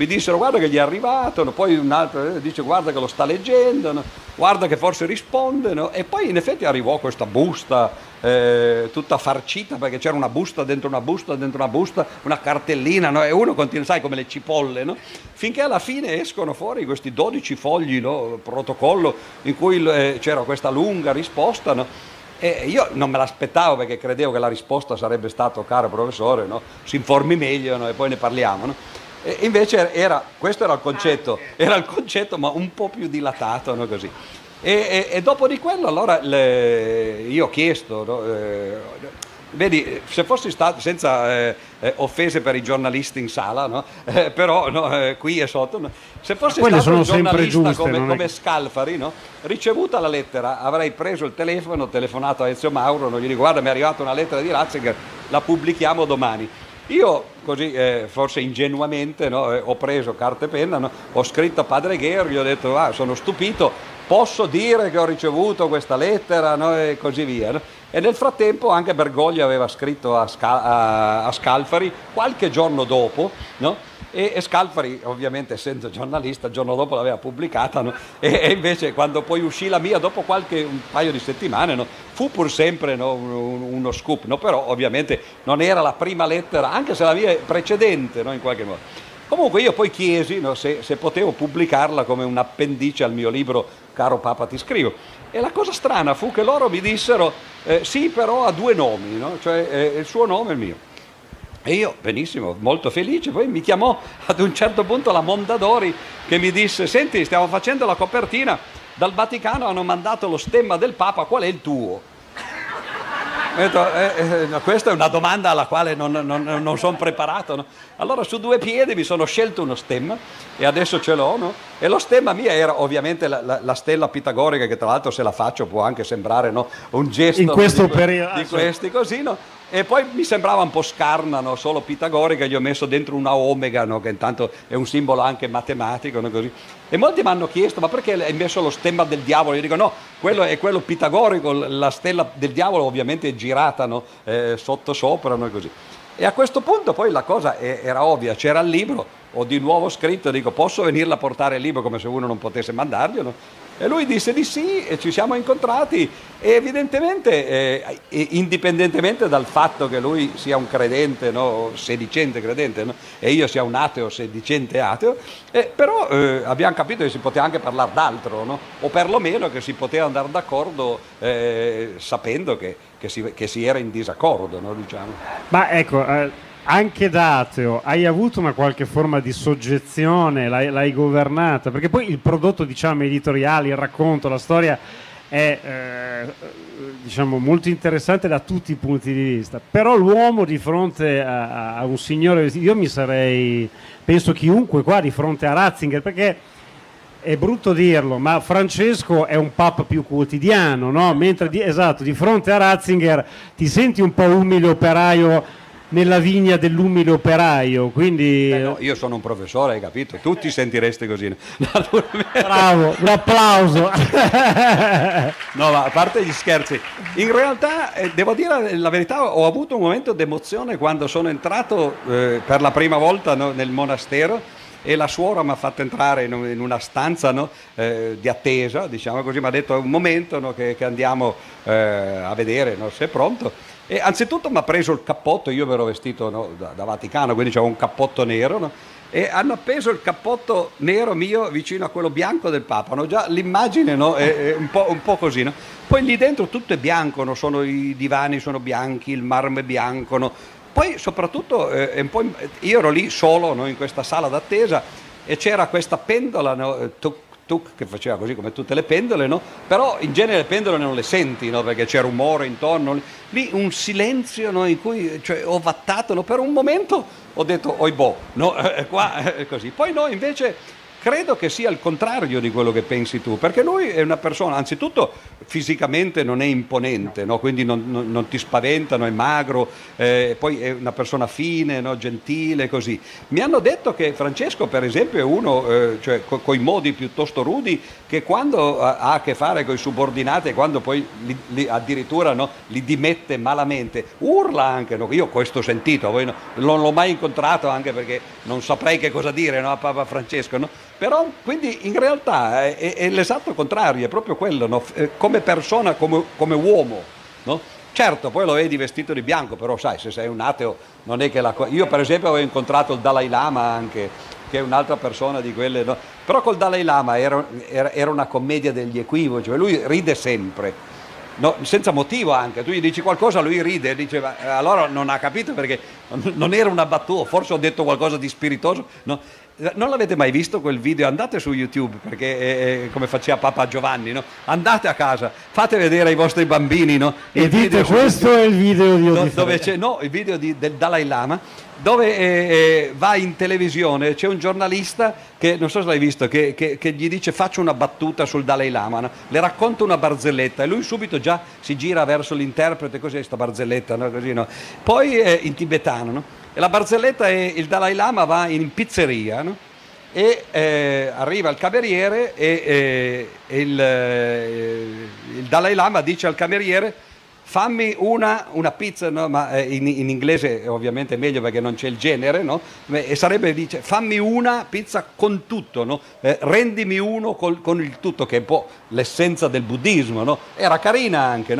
mi dissero guarda che gli è arrivato, poi un altro eh, dice guarda che lo sta leggendo, guarda che forse risponde, e poi in effetti arrivò questa busta eh, tutta farcita perché c'era una busta dentro una busta dentro una busta, una cartellina e uno continua, sai come le cipolle, finché alla fine escono fuori questi 12 fogli, protocollo in cui eh, c'era questa lunga risposta. E io non me l'aspettavo perché credevo che la risposta sarebbe stata, caro professore, si informi meglio e poi ne parliamo. E invece era, questo era il concetto, era il concetto ma un po' più dilatato, così. E, e, e, dopo di quello allora le, io ho chiesto, no, eh, Vedi, se fossi stato, senza eh, eh, offese per i giornalisti in sala, no? eh, però no, eh, qui e sotto, no? se fossi stato un
sono sempre
giornalista
giuste,
come,
è
come
che-
Scalfari, no? ricevuta la lettera, avrei preso il telefono, telefonato a Ezio Mauro, non gli dico guarda mi è arrivata una lettera di Ratzinger, la pubblichiamo domani. Io così, eh, forse ingenuamente, no, eh, ho preso carta e penna, no, ho scritto a Padre Ghero, gli ho detto ah, sono stupito, posso dire che ho ricevuto questa lettera no, e così via. E nel frattempo anche Bergoglio aveva scritto a, Sca- a- a Scalfari qualche giorno dopo, no? E, e Scalfari ovviamente essendo giornalista il giorno dopo l'aveva pubblicata no? e, e invece quando poi uscì la mia dopo qualche paio di settimane no? fu pur sempre no, un- un- uno scoop, però ovviamente non era la prima lettera, anche se la mia è precedente in qualche modo. Comunque io poi chiesi no, se, se potevo pubblicarla come un appendice al mio libro Caro Papa ti scrivo. E la cosa strana fu che loro mi dissero eh, sì però ha due nomi, no? cioè eh, il suo nome e il mio. E io, benissimo, molto felice, poi mi chiamò ad un certo punto la Mondadori che mi disse, senti, stiamo facendo la copertina, dal Vaticano hanno mandato lo stemma del Papa, qual è il tuo? Detto, eh, eh, questa è una domanda alla quale non, non- non sono preparato. no? Allora su due piedi mi sono scelto uno stemma e adesso ce l'ho. no? E lo stemma mia era ovviamente la, la- la stella pitagorica che tra l'altro se la faccio può anche sembrare no, un gesto
In questo
di,
periodo,
di
ah,
questi così. no? E poi mi sembrava un po' scarna, no? solo pitagorica, gli ho messo dentro una omega, no? che intanto è un simbolo anche matematico. no? E molti mi hanno chiesto, ma perché hai messo lo stemma del diavolo? Io dico, no, quello è quello pitagorico, la stella del diavolo ovviamente è girata? Eh, sotto sopra, e a questo punto poi la cosa era ovvia, c'era il libro, ho di nuovo scritto, dico, posso venirla a portare il libro come se uno non potesse mandarglielo? E lui disse di sì e ci siamo incontrati e evidentemente, eh, indipendentemente dal fatto che lui sia un credente, no, sedicente credente, no, e io sia un ateo sedicente ateo, eh, però eh, abbiamo capito che si poteva anche parlare d'altro, no? o perlomeno che si poteva andare d'accordo eh, sapendo che, che si, che si era in disaccordo, diciamo.
Ma ecco, eh, anche da ateo, hai avuto una qualche forma di soggezione, l'hai, l'hai governata? Perché poi il prodotto, diciamo, editoriale, il racconto, la storia è eh, diciamo, molto interessante da tutti i punti di vista. Però l'uomo di fronte a, a un signore, io mi sarei, penso chiunque qua, di fronte a Ratzinger, perché è brutto dirlo, ma Francesco è un papa più quotidiano, no? Mentre di, esatto, di fronte a Ratzinger ti senti un po' umile operaio nella vigna dell'umile operaio, quindi
Eh no, io sono un professore, hai capito? Tu ti sentiresti così. no?
bravo, un applauso.
No, ma a parte gli scherzi, in realtà eh, devo dire la verità, ho avuto un momento d'emozione quando sono entrato eh, per la prima volta no, nel monastero e la suora mi ha fatto entrare in una stanza no, eh, di attesa, diciamo così, mi ha detto è un momento no, che, che andiamo eh, a vedere no, se è pronto. E anzitutto mi ha preso il cappotto, io ero vestito no, da, da Vaticano, quindi c'avevo un cappotto nero, no? e hanno appeso il cappotto nero mio vicino a quello bianco del Papa. no? Già l'immagine no, è, è un, po', un po' così. Poi lì dentro tutto è bianco, no? sono, i divani sono bianchi, il marmo è bianco. Poi soprattutto eh, im- io ero lì solo in questa sala d'attesa e c'era questa pendola, eh, tuc, che faceva così come tutte le pendole, no? però in genere le pendole non le senti no? perché c'è rumore intorno. Lì un silenzio no, in cui cioè, ho vattato, per un momento ho detto oibò, no? Eh, qua è così. Poi no, invece credo che sia il contrario di quello che pensi tu, perché lui è una persona, anzitutto fisicamente non è imponente, no? quindi non, non- non ti spaventa, no? è magro, eh, poi è una persona fine, no? gentile, così. Mi hanno detto che Francesco, per esempio, è uno, eh, cioè con i modi piuttosto rudi, che quando ha a che fare con i subordinati quando poi li, li- addirittura no? li dimette malamente, urla anche, io questo ho sentito, non l'ho mai incontrato anche perché non saprei che cosa dire a Papa Francesco? Però quindi in realtà è, è- è l'esatto contrario, è proprio quello, no? Eh, come persona, come, come uomo. no? Certo, poi lo vedi vestito di bianco, però sai, se sei un ateo non è che la... Io per esempio avevo incontrato il Dalai Lama anche, che è un'altra persona di quelle, no? però col Dalai Lama era, era- era una commedia degli equivoci, lui ride sempre. no, senza motivo anche, tu gli dici qualcosa, lui ride, dice, eh, allora non ha capito perché non era una battuta, forse ho detto qualcosa di spiritoso. No? Non l'avete mai visto quel video? Andate su YouTube, perché come faceva Papa Giovanni, no? andate a casa, fate vedere ai vostri bambini. No?
E dite questo è il video di
do, dove c'è, No, il video di, del Dalai Lama, dove eh, eh, va in televisione, c'è un giornalista che, non so se l'hai visto, che, che, che gli dice faccio una battuta sul Dalai Lama, no? le racconta una barzelletta e lui subito già si gira verso l'interprete, cos'è questa barzelletta? Così, Poi eh, in tibetano. E la barzelletta è il Dalai Lama va in pizzeria no? e eh, arriva il cameriere e, eh, il, eh, il, Dalai Lama dice al cameriere fammi una, una pizza, no? ma eh, in, in, inglese ovviamente è meglio perché non c'è il genere, no? e sarebbe dice fammi una pizza con tutto, no? eh, rendimi uno col, con il tutto, che è un po' l'essenza del buddismo, era carina anche,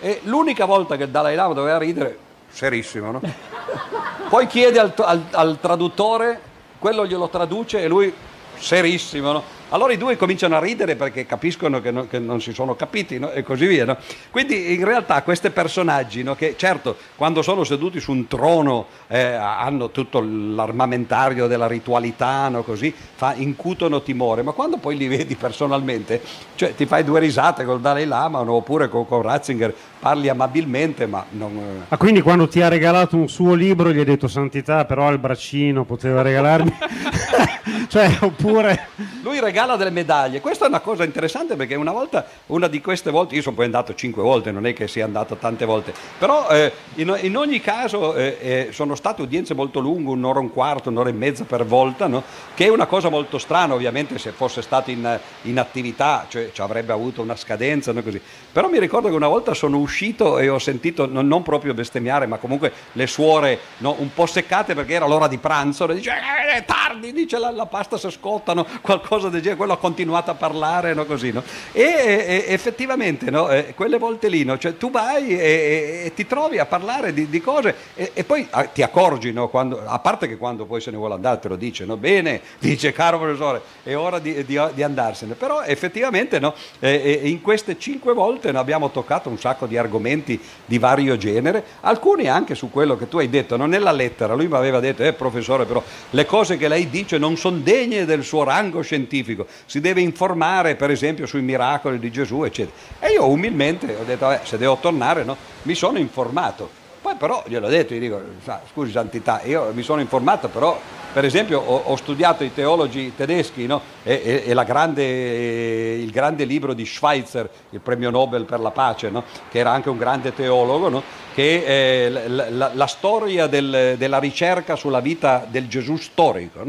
e l'unica volta che il Dalai Lama doveva ridere, serissimo, no? Poi chiede al, al, al traduttore, quello glielo traduce e lui serissimo, no? Allora i due cominciano a ridere perché capiscono che, no, che non si sono capiti no? e così via. No? Quindi in realtà questi personaggi, che certo quando sono seduti su un trono eh, hanno tutto l'armamentario della ritualità, così, fa, incutono timore, ma quando poi li vedi personalmente, cioè ti fai due risate col Dalai Lama oppure con, con Ratzinger, parli amabilmente, ma non...
Ah, quindi quando ti ha regalato un suo libro gli hai detto santità, però il braccino poteva regalarmi... cioè, oppure...
Lui regala delle medaglie. Questa è una cosa interessante perché una volta, una di queste volte, io sono poi andato cinque volte, non è che sia andato tante volte, però eh, in, in, ogni caso eh, eh, sono state udienze molto lunghe, un'ora e un quarto, un'ora e mezza per volta, no? che è una cosa molto strana ovviamente se fosse stato in, in attività, cioè ci avrebbe avuto una scadenza, no? così. però mi ricordo che una volta sono uscito e ho sentito, non, non proprio bestemmiare, ma comunque le suore no? un po' seccate perché era l'ora di pranzo, dice eh, tardi, dice la, la pasta si scottano, qualcosa del genere, quello ha continuato a parlare, no? così, no? E, e, effettivamente no? eh, quelle volte lì, cioè, tu vai e, e, ti trovi a parlare di, di cose e, poi ah, ti accorgi, quando, a parte che quando poi se ne vuole andare te lo dice, bene, dice caro professore, è ora di, di, di andarsene, però effettivamente eh, in queste cinque volte abbiamo toccato un sacco di argomenti di vario genere, alcuni anche su quello che tu hai detto, non nella lettera, lui mi aveva detto, eh professore, però le cose che lei dice non sono degne del suo rango scientifico, si deve informare per esempio sui miracoli di Gesù, eccetera. E io umilmente ho detto, eh, se devo tornare, no? mi sono informato. Poi però gliel'ho detto, gli dico, scusi santità, io mi sono informato, però per esempio ho, ho studiato i teologi tedeschi no? e, e, e grande, il grande libro di Schweitzer, il premio Nobel per la pace, no? che era anche un grande teologo, no? che è la, la, la storia del, della ricerca sulla vita del Gesù storico.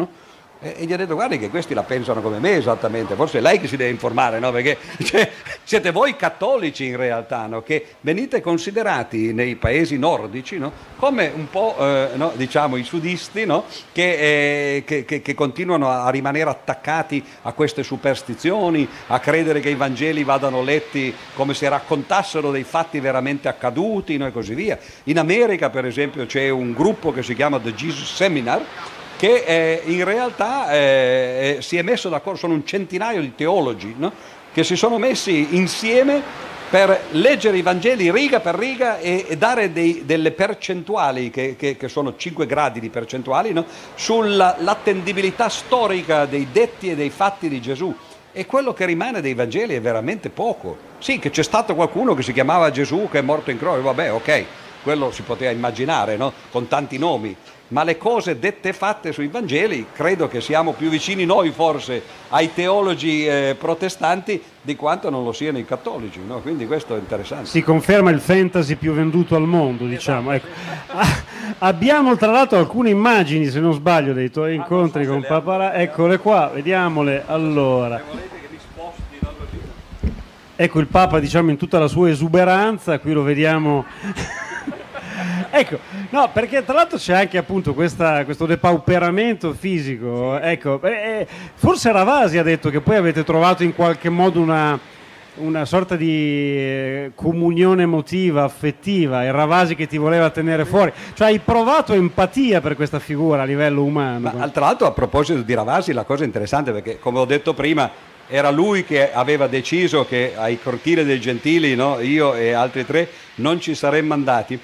E, gli ha detto guardi che questi la pensano come me esattamente, forse è lei che si deve informare, no? perché cioè, siete voi cattolici in realtà, no? che venite considerati nei paesi nordici no? come un po' eh, diciamo i sudisti che, eh, che, che, che, continuano a rimanere attaccati a queste superstizioni, a credere che i Vangeli vadano letti come se raccontassero dei fatti veramente accaduti e così via. In America per esempio c'è un gruppo che si chiama The Jesus Seminar, che eh, in realtà eh, eh, si è messo d'accordo, sono un centinaio di teologi no? che si sono messi insieme per leggere i Vangeli riga per riga e, e dare dei, delle percentuali, che, che, che, sono 5 gradi di percentuali, no? sull'attendibilità storica dei detti e dei fatti di Gesù. E quello che rimane dei Vangeli è veramente poco. Sì, che c'è stato qualcuno che si chiamava Gesù che è morto in croce, vabbè, ok, quello si poteva immaginare, no? con tanti nomi ma le cose dette e fatte sui Vangeli credo che siamo più vicini noi forse ai teologi eh, protestanti di quanto non lo siano i cattolici, no? quindi questo è interessante.
Si conferma il fantasy più venduto al mondo, diciamo. Ecco. Ah, abbiamo tra l'altro alcune immagini, se non sbaglio, dei tuoi ah, incontri so con Papara, eccole qua, vediamole allora. Ecco il Papa diciamo in tutta la sua esuberanza, qui lo vediamo ecco, no, perché tra l'altro c'è anche appunto questa, questo depauperamento fisico. Ecco, eh, forse Ravasi ha detto che poi avete trovato in qualche modo una, una sorta di eh, comunione emotiva, affettiva, il Ravasi che ti voleva tenere fuori. Cioè hai provato empatia per questa figura a livello umano.
Ma, tra l'altro a proposito di Ravasi la cosa interessante perché come ho detto prima era lui che aveva deciso che ai cortili dei gentili, no, io e altri tre, non ci saremmo andati.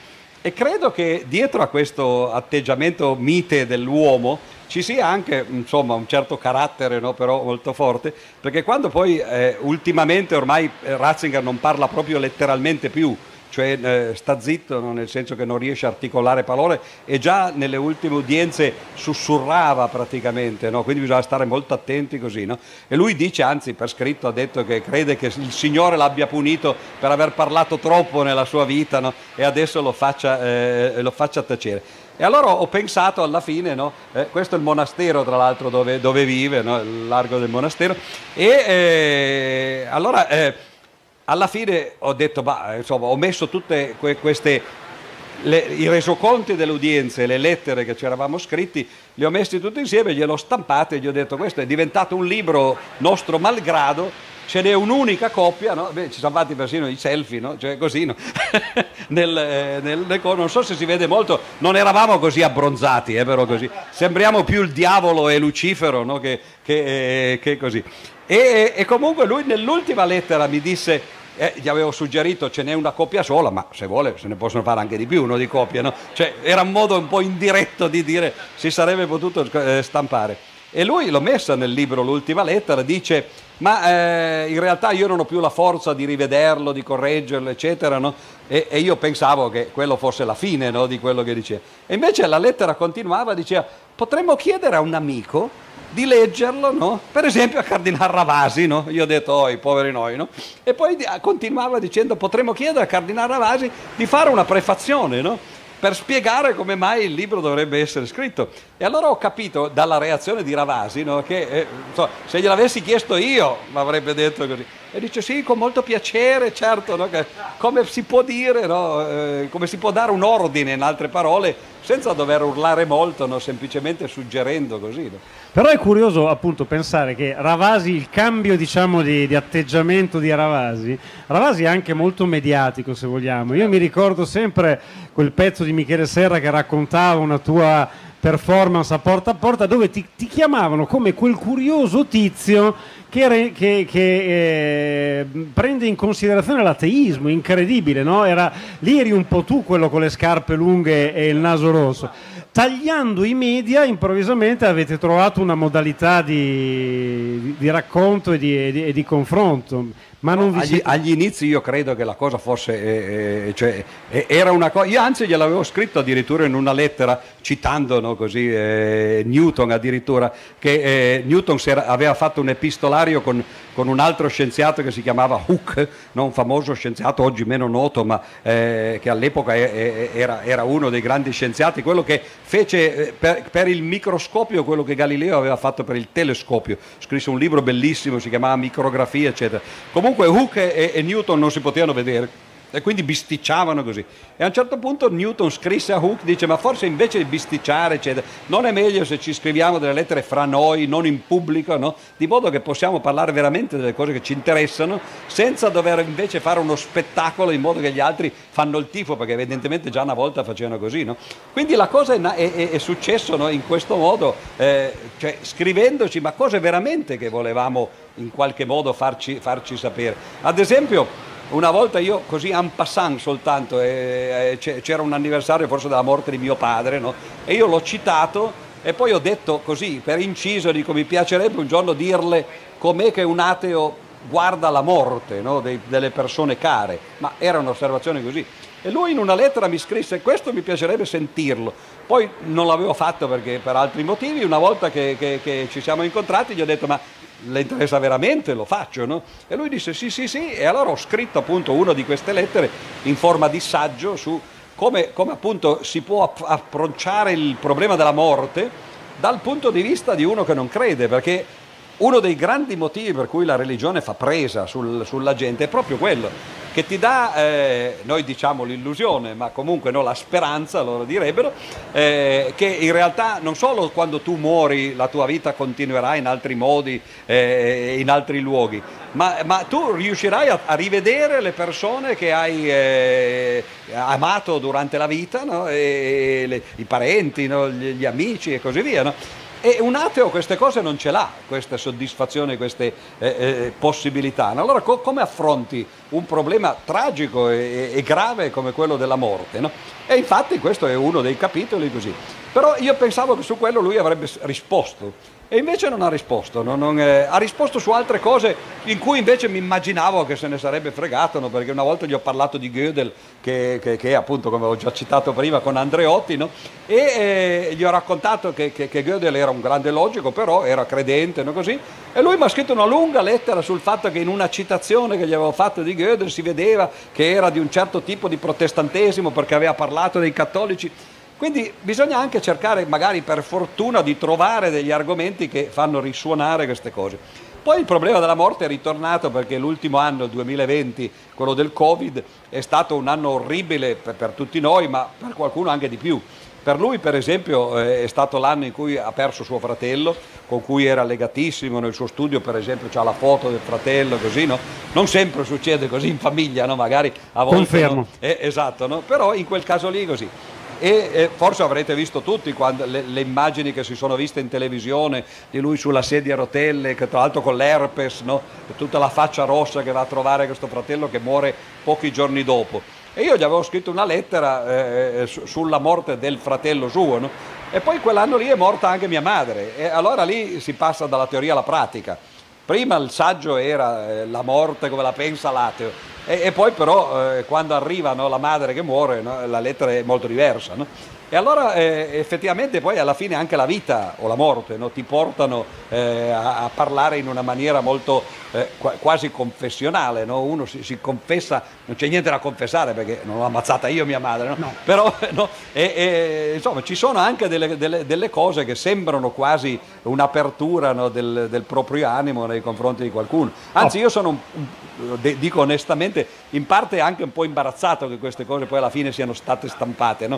E credo che dietro a questo atteggiamento mite dell'uomo ci sia anche insomma, un certo carattere, no, però molto forte, perché quando poi eh, ultimamente ormai eh, Ratzinger non parla proprio letteralmente più, cioè eh, sta zitto no? nel senso che non riesce a articolare parole e già nelle ultime udienze sussurrava praticamente, no? quindi bisogna stare molto attenti così. No? E lui dice, anzi per scritto ha detto che crede che il Signore l'abbia punito per aver parlato troppo nella sua vita e adesso lo faccia, eh, lo faccia tacere. E allora ho pensato alla fine, no? eh, questo è il monastero tra l'altro dove, dove vive, no? il largo del monastero, e eh, allora eh, alla fine ho detto, bah, insomma, ho messo tutte que- queste, le, i resoconti delle udienze, le lettere che ci eravamo scritti, li ho messi tutti insieme, gliel'ho stampato e gli ho detto questo è diventato un libro nostro malgrado, ce n'è un'unica coppia, no? Beh, ci sono fatti persino i selfie, no? cioè così, no? nel, eh, nel, non so se si vede molto, non eravamo così abbronzati, eh, però così. sembriamo più il diavolo e Lucifero che, che, eh, che così. E, e, comunque lui nell'ultima lettera mi disse, eh, gli avevo suggerito ce n'è una coppia sola, ma se vuole se ne possono fare anche di più, uno di coppia, no? Cioè era un modo un po' indiretto di dire si sarebbe potuto eh, stampare. E lui l'ho messa nel libro l'ultima lettera, dice ma eh, in realtà io non ho più la forza di rivederlo, di correggerlo, eccetera, no? e, e, io pensavo che quello fosse la fine no, di quello che diceva. E invece la lettera continuava, diceva potremmo chiedere a un amico di leggerlo, no? per esempio a Cardinal Ravasi, io ho detto, oh, i poveri noi, no? e poi continuava dicendo, potremmo chiedere a Cardinal Ravasi di fare una prefazione? Per spiegare come mai il libro dovrebbe essere scritto. E allora ho capito dalla reazione di Ravasi no, che eh, so, se gliel'avessi chiesto io mi avrebbe detto così. E dice sì, con molto piacere, certo, no, come si può dire, no, eh, come si può dare un ordine, in altre parole, senza dover urlare molto, no, semplicemente suggerendo così.
Però è curioso appunto pensare che Ravasi, il cambio diciamo di, di, atteggiamento di Ravasi, Ravasi è anche molto mediatico se vogliamo. Io mi ricordo sempre quel pezzo di Michele Serra che raccontava una tua performance a porta a porta dove ti, ti chiamavano come quel curioso tizio che, che, che eh, prende in considerazione l'ateismo, incredibile, no? Era, lì eri un po' tu quello con le scarpe lunghe e il naso rosso tagliando i media improvvisamente avete trovato una modalità di, di, di racconto e di, di, di confronto.
Ma non vi agli, siete... agli, inizi io credo che la cosa fosse, eh, eh, cioè, eh, era una cosa, io anzi gliel'avevo scritto addirittura in una lettera citando no, così, eh, Newton addirittura, che eh, Newton era, aveva fatto un epistolario con, con, un altro scienziato che si chiamava Hooke, no, un famoso scienziato oggi meno noto, ma eh, che all'epoca era, era, uno dei grandi scienziati, quello che fece per, per il microscopio quello che Galileo aveva fatto per il telescopio, scrisse un libro bellissimo, si chiamava Micrografia, eccetera. Comunque comunque Hooke e, e Newton non si potevano vedere e quindi bisticciavano così. E a un certo punto Newton scrisse a Hooke, dice ma forse invece di bisticciare, eccetera, non è meglio se ci scriviamo delle lettere fra noi, non in pubblico, no? di modo che possiamo parlare veramente delle cose che ci interessano, senza dover invece fare uno spettacolo in modo che gli altri fanno il tifo, perché evidentemente già una volta facevano così. No? Quindi la cosa è, è, è successo no? in questo modo, eh, cioè, scrivendoci ma cose veramente che volevamo in qualche modo farci, farci sapere. Ad esempio, una volta io così en passant soltanto, eh, eh, c'era un anniversario forse della morte di mio padre, no? e io l'ho citato e poi ho detto così, per inciso, dico mi piacerebbe un giorno dirle com'è che un ateo guarda la morte no? De, delle persone care, ma era un'osservazione così. E lui in una lettera mi scrisse, questo mi piacerebbe sentirlo. Poi non l'avevo fatto perché per altri motivi, una volta che, che, che ci siamo incontrati gli ho detto ma le interessa veramente, lo faccio, no? E lui disse sì, sì, sì, e allora ho scritto appunto una di queste lettere in forma di saggio su come, come appunto si può approcciare il problema della morte dal punto di vista di uno che non crede, perché uno dei grandi motivi per cui la religione fa presa sul, sulla gente è proprio quello, che ti dà, eh, noi diciamo l'illusione, ma comunque no, la speranza, loro direbbero, eh, che in realtà non solo quando tu muori la tua vita continuerà in altri modi, eh, in altri luoghi, ma, ma tu riuscirai a, a, rivedere le persone che hai eh, amato durante la vita, no? e, e le, i parenti, no? gli, gli, amici e così via. E un ateo queste cose non ce l'ha, queste soddisfazioni, queste eh, eh, possibilità. Allora co- come affronti un problema tragico e, e, grave come quello della morte? No? E infatti questo è uno dei capitoli così. Però io pensavo che su quello lui avrebbe risposto e invece non ha risposto, no? non, eh, ha risposto su altre cose in cui invece mi immaginavo che se ne sarebbe fregato, no? perché una volta gli ho parlato di Gödel, che, che, che appunto come ho già citato prima con Andreotti, no? e eh, gli ho raccontato che, che, che, Gödel era un grande logico, però era credente, così, e lui mi ha scritto una lunga lettera sul fatto che in una citazione che gli avevo fatto di Gödel si vedeva che era di un certo tipo di protestantesimo perché aveva parlato dei cattolici. Quindi bisogna anche cercare, magari per fortuna, di trovare degli argomenti che fanno risuonare queste cose. Poi il problema della morte è ritornato perché l'ultimo anno, il 2020, quello del Covid, è stato un anno orribile per, per tutti noi, ma per qualcuno anche di più. Per lui, per esempio, eh, è stato l'anno in cui ha perso suo fratello, con cui era legatissimo nel suo studio, per esempio, c'ha la foto del fratello, così, no? Non sempre succede così in famiglia, no? Magari a volte.
Confermo. No?
Eh, esatto, no? Però in quel caso lì così e eh, forse avrete visto tutti quando, le, le, immagini che si sono viste in televisione di lui sulla sedia a rotelle, che tra l'altro con l'herpes, no? tutta la faccia rossa che va a trovare questo fratello che muore pochi giorni dopo. E io gli avevo scritto una lettera eh, eh sulla morte del fratello suo, no? e poi quell'anno lì è morta anche mia madre, e allora lì si passa dalla teoria alla pratica. Prima il saggio era eh, la morte come la pensa l'ateo, e, e poi però eh, quando arriva no, la madre che muore, no, la lettera è molto diversa. No? E allora eh, effettivamente poi alla fine anche la vita o la morte no, ti portano eh, a, a, parlare in una maniera molto eh, quasi confessionale, no? uno si, si, confessa, non c'è niente da confessare perché non l'ho ammazzata io mia madre, no? però e, e, insomma ci sono anche delle, delle, delle, cose che sembrano quasi un'apertura del, del, proprio animo nei confronti di qualcuno. Anzi io sono, un, dico onestamente, in parte anche un po' imbarazzato che queste cose poi alla fine siano state stampate.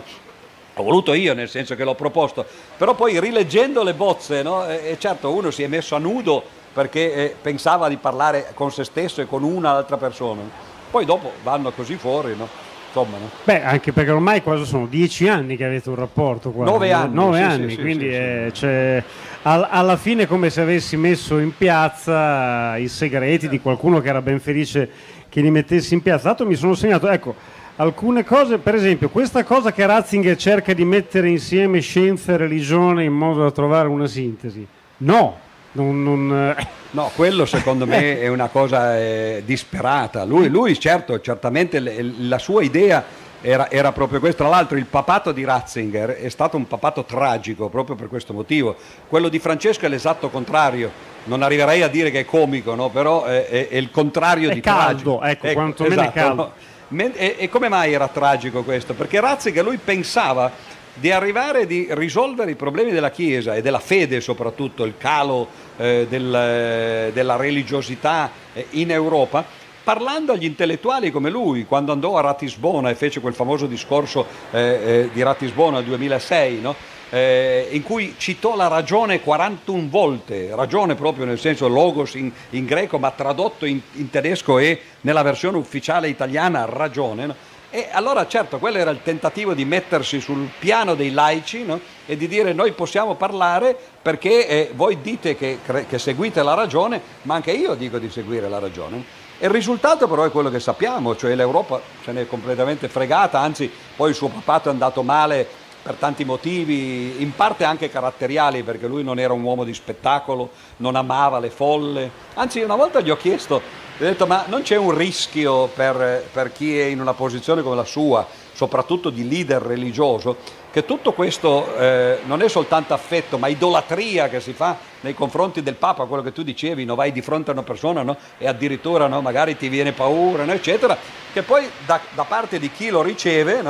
Ho voluto io, nel senso che l'ho proposto, però poi rileggendo le bozze, no? e, certo uno si è messo a nudo perché eh, pensava di parlare con se stesso e con un'altra persona, poi dopo vanno così fuori, no? Insomma, no?
Beh, anche perché ormai quasi sono dieci anni che avete un rapporto qua.
Nove anni.
Nove
sì,
anni,
sì,
quindi
sì,
è, cioè, al, alla fine è come se avessi messo in piazza i segreti di qualcuno che era ben felice che li mettessi in piazza. Tanto mi sono segnato, ecco, alcune cose, per esempio, questa cosa che Ratzinger cerca di mettere insieme scienza e religione in modo da trovare una sintesi. No, non, non,
eh. no quello secondo me è una cosa eh, disperata. Lui, lui, certo, certamente le, la sua idea era, era, proprio questo. Tra l'altro il papato di Ratzinger è stato un papato tragico proprio per questo motivo. Quello di Francesco è l'esatto contrario. Non arriverei a dire che è comico, no? però è, è, è il contrario
è
di
caldo,
tragico.
Ecco, ecco quantomeno esatto, è caldo.
No? E, e, come mai era tragico questo? Perché Ratzinger lui pensava di arrivare a risolvere i problemi della Chiesa e della fede soprattutto, il calo eh, del, della religiosità eh, in Europa, parlando agli intellettuali come lui, quando andò a Ratisbona e fece quel famoso discorso eh, eh di Ratisbona nel 2006, no? Eh, in cui citò la ragione 41 volte, ragione proprio nel senso logos in, in greco, ma tradotto in, in, tedesco e nella versione ufficiale italiana ragione. No? E allora certo, quello era il tentativo di mettersi sul piano dei laici no? e di dire noi possiamo parlare perché eh, voi dite che, che seguite la ragione, ma anche io dico di seguire la ragione. E il risultato però è quello che sappiamo, cioè l'Europa se ne è completamente fregata, anzi poi il suo papato è andato male per tanti motivi, in parte anche caratteriali, perché lui non era un uomo di spettacolo, non amava le folle. Anzi, una volta gli ho chiesto, gli ho detto, ma non c'è un rischio per, per chi è in una posizione come la sua, soprattutto di leader religioso, che tutto questo eh, non è soltanto affetto, ma idolatria che si fa nei confronti del Papa, quello che tu dicevi, no? vai di fronte a una persona no? e addirittura no? magari ti viene paura, eccetera, che poi da, da parte di chi lo riceve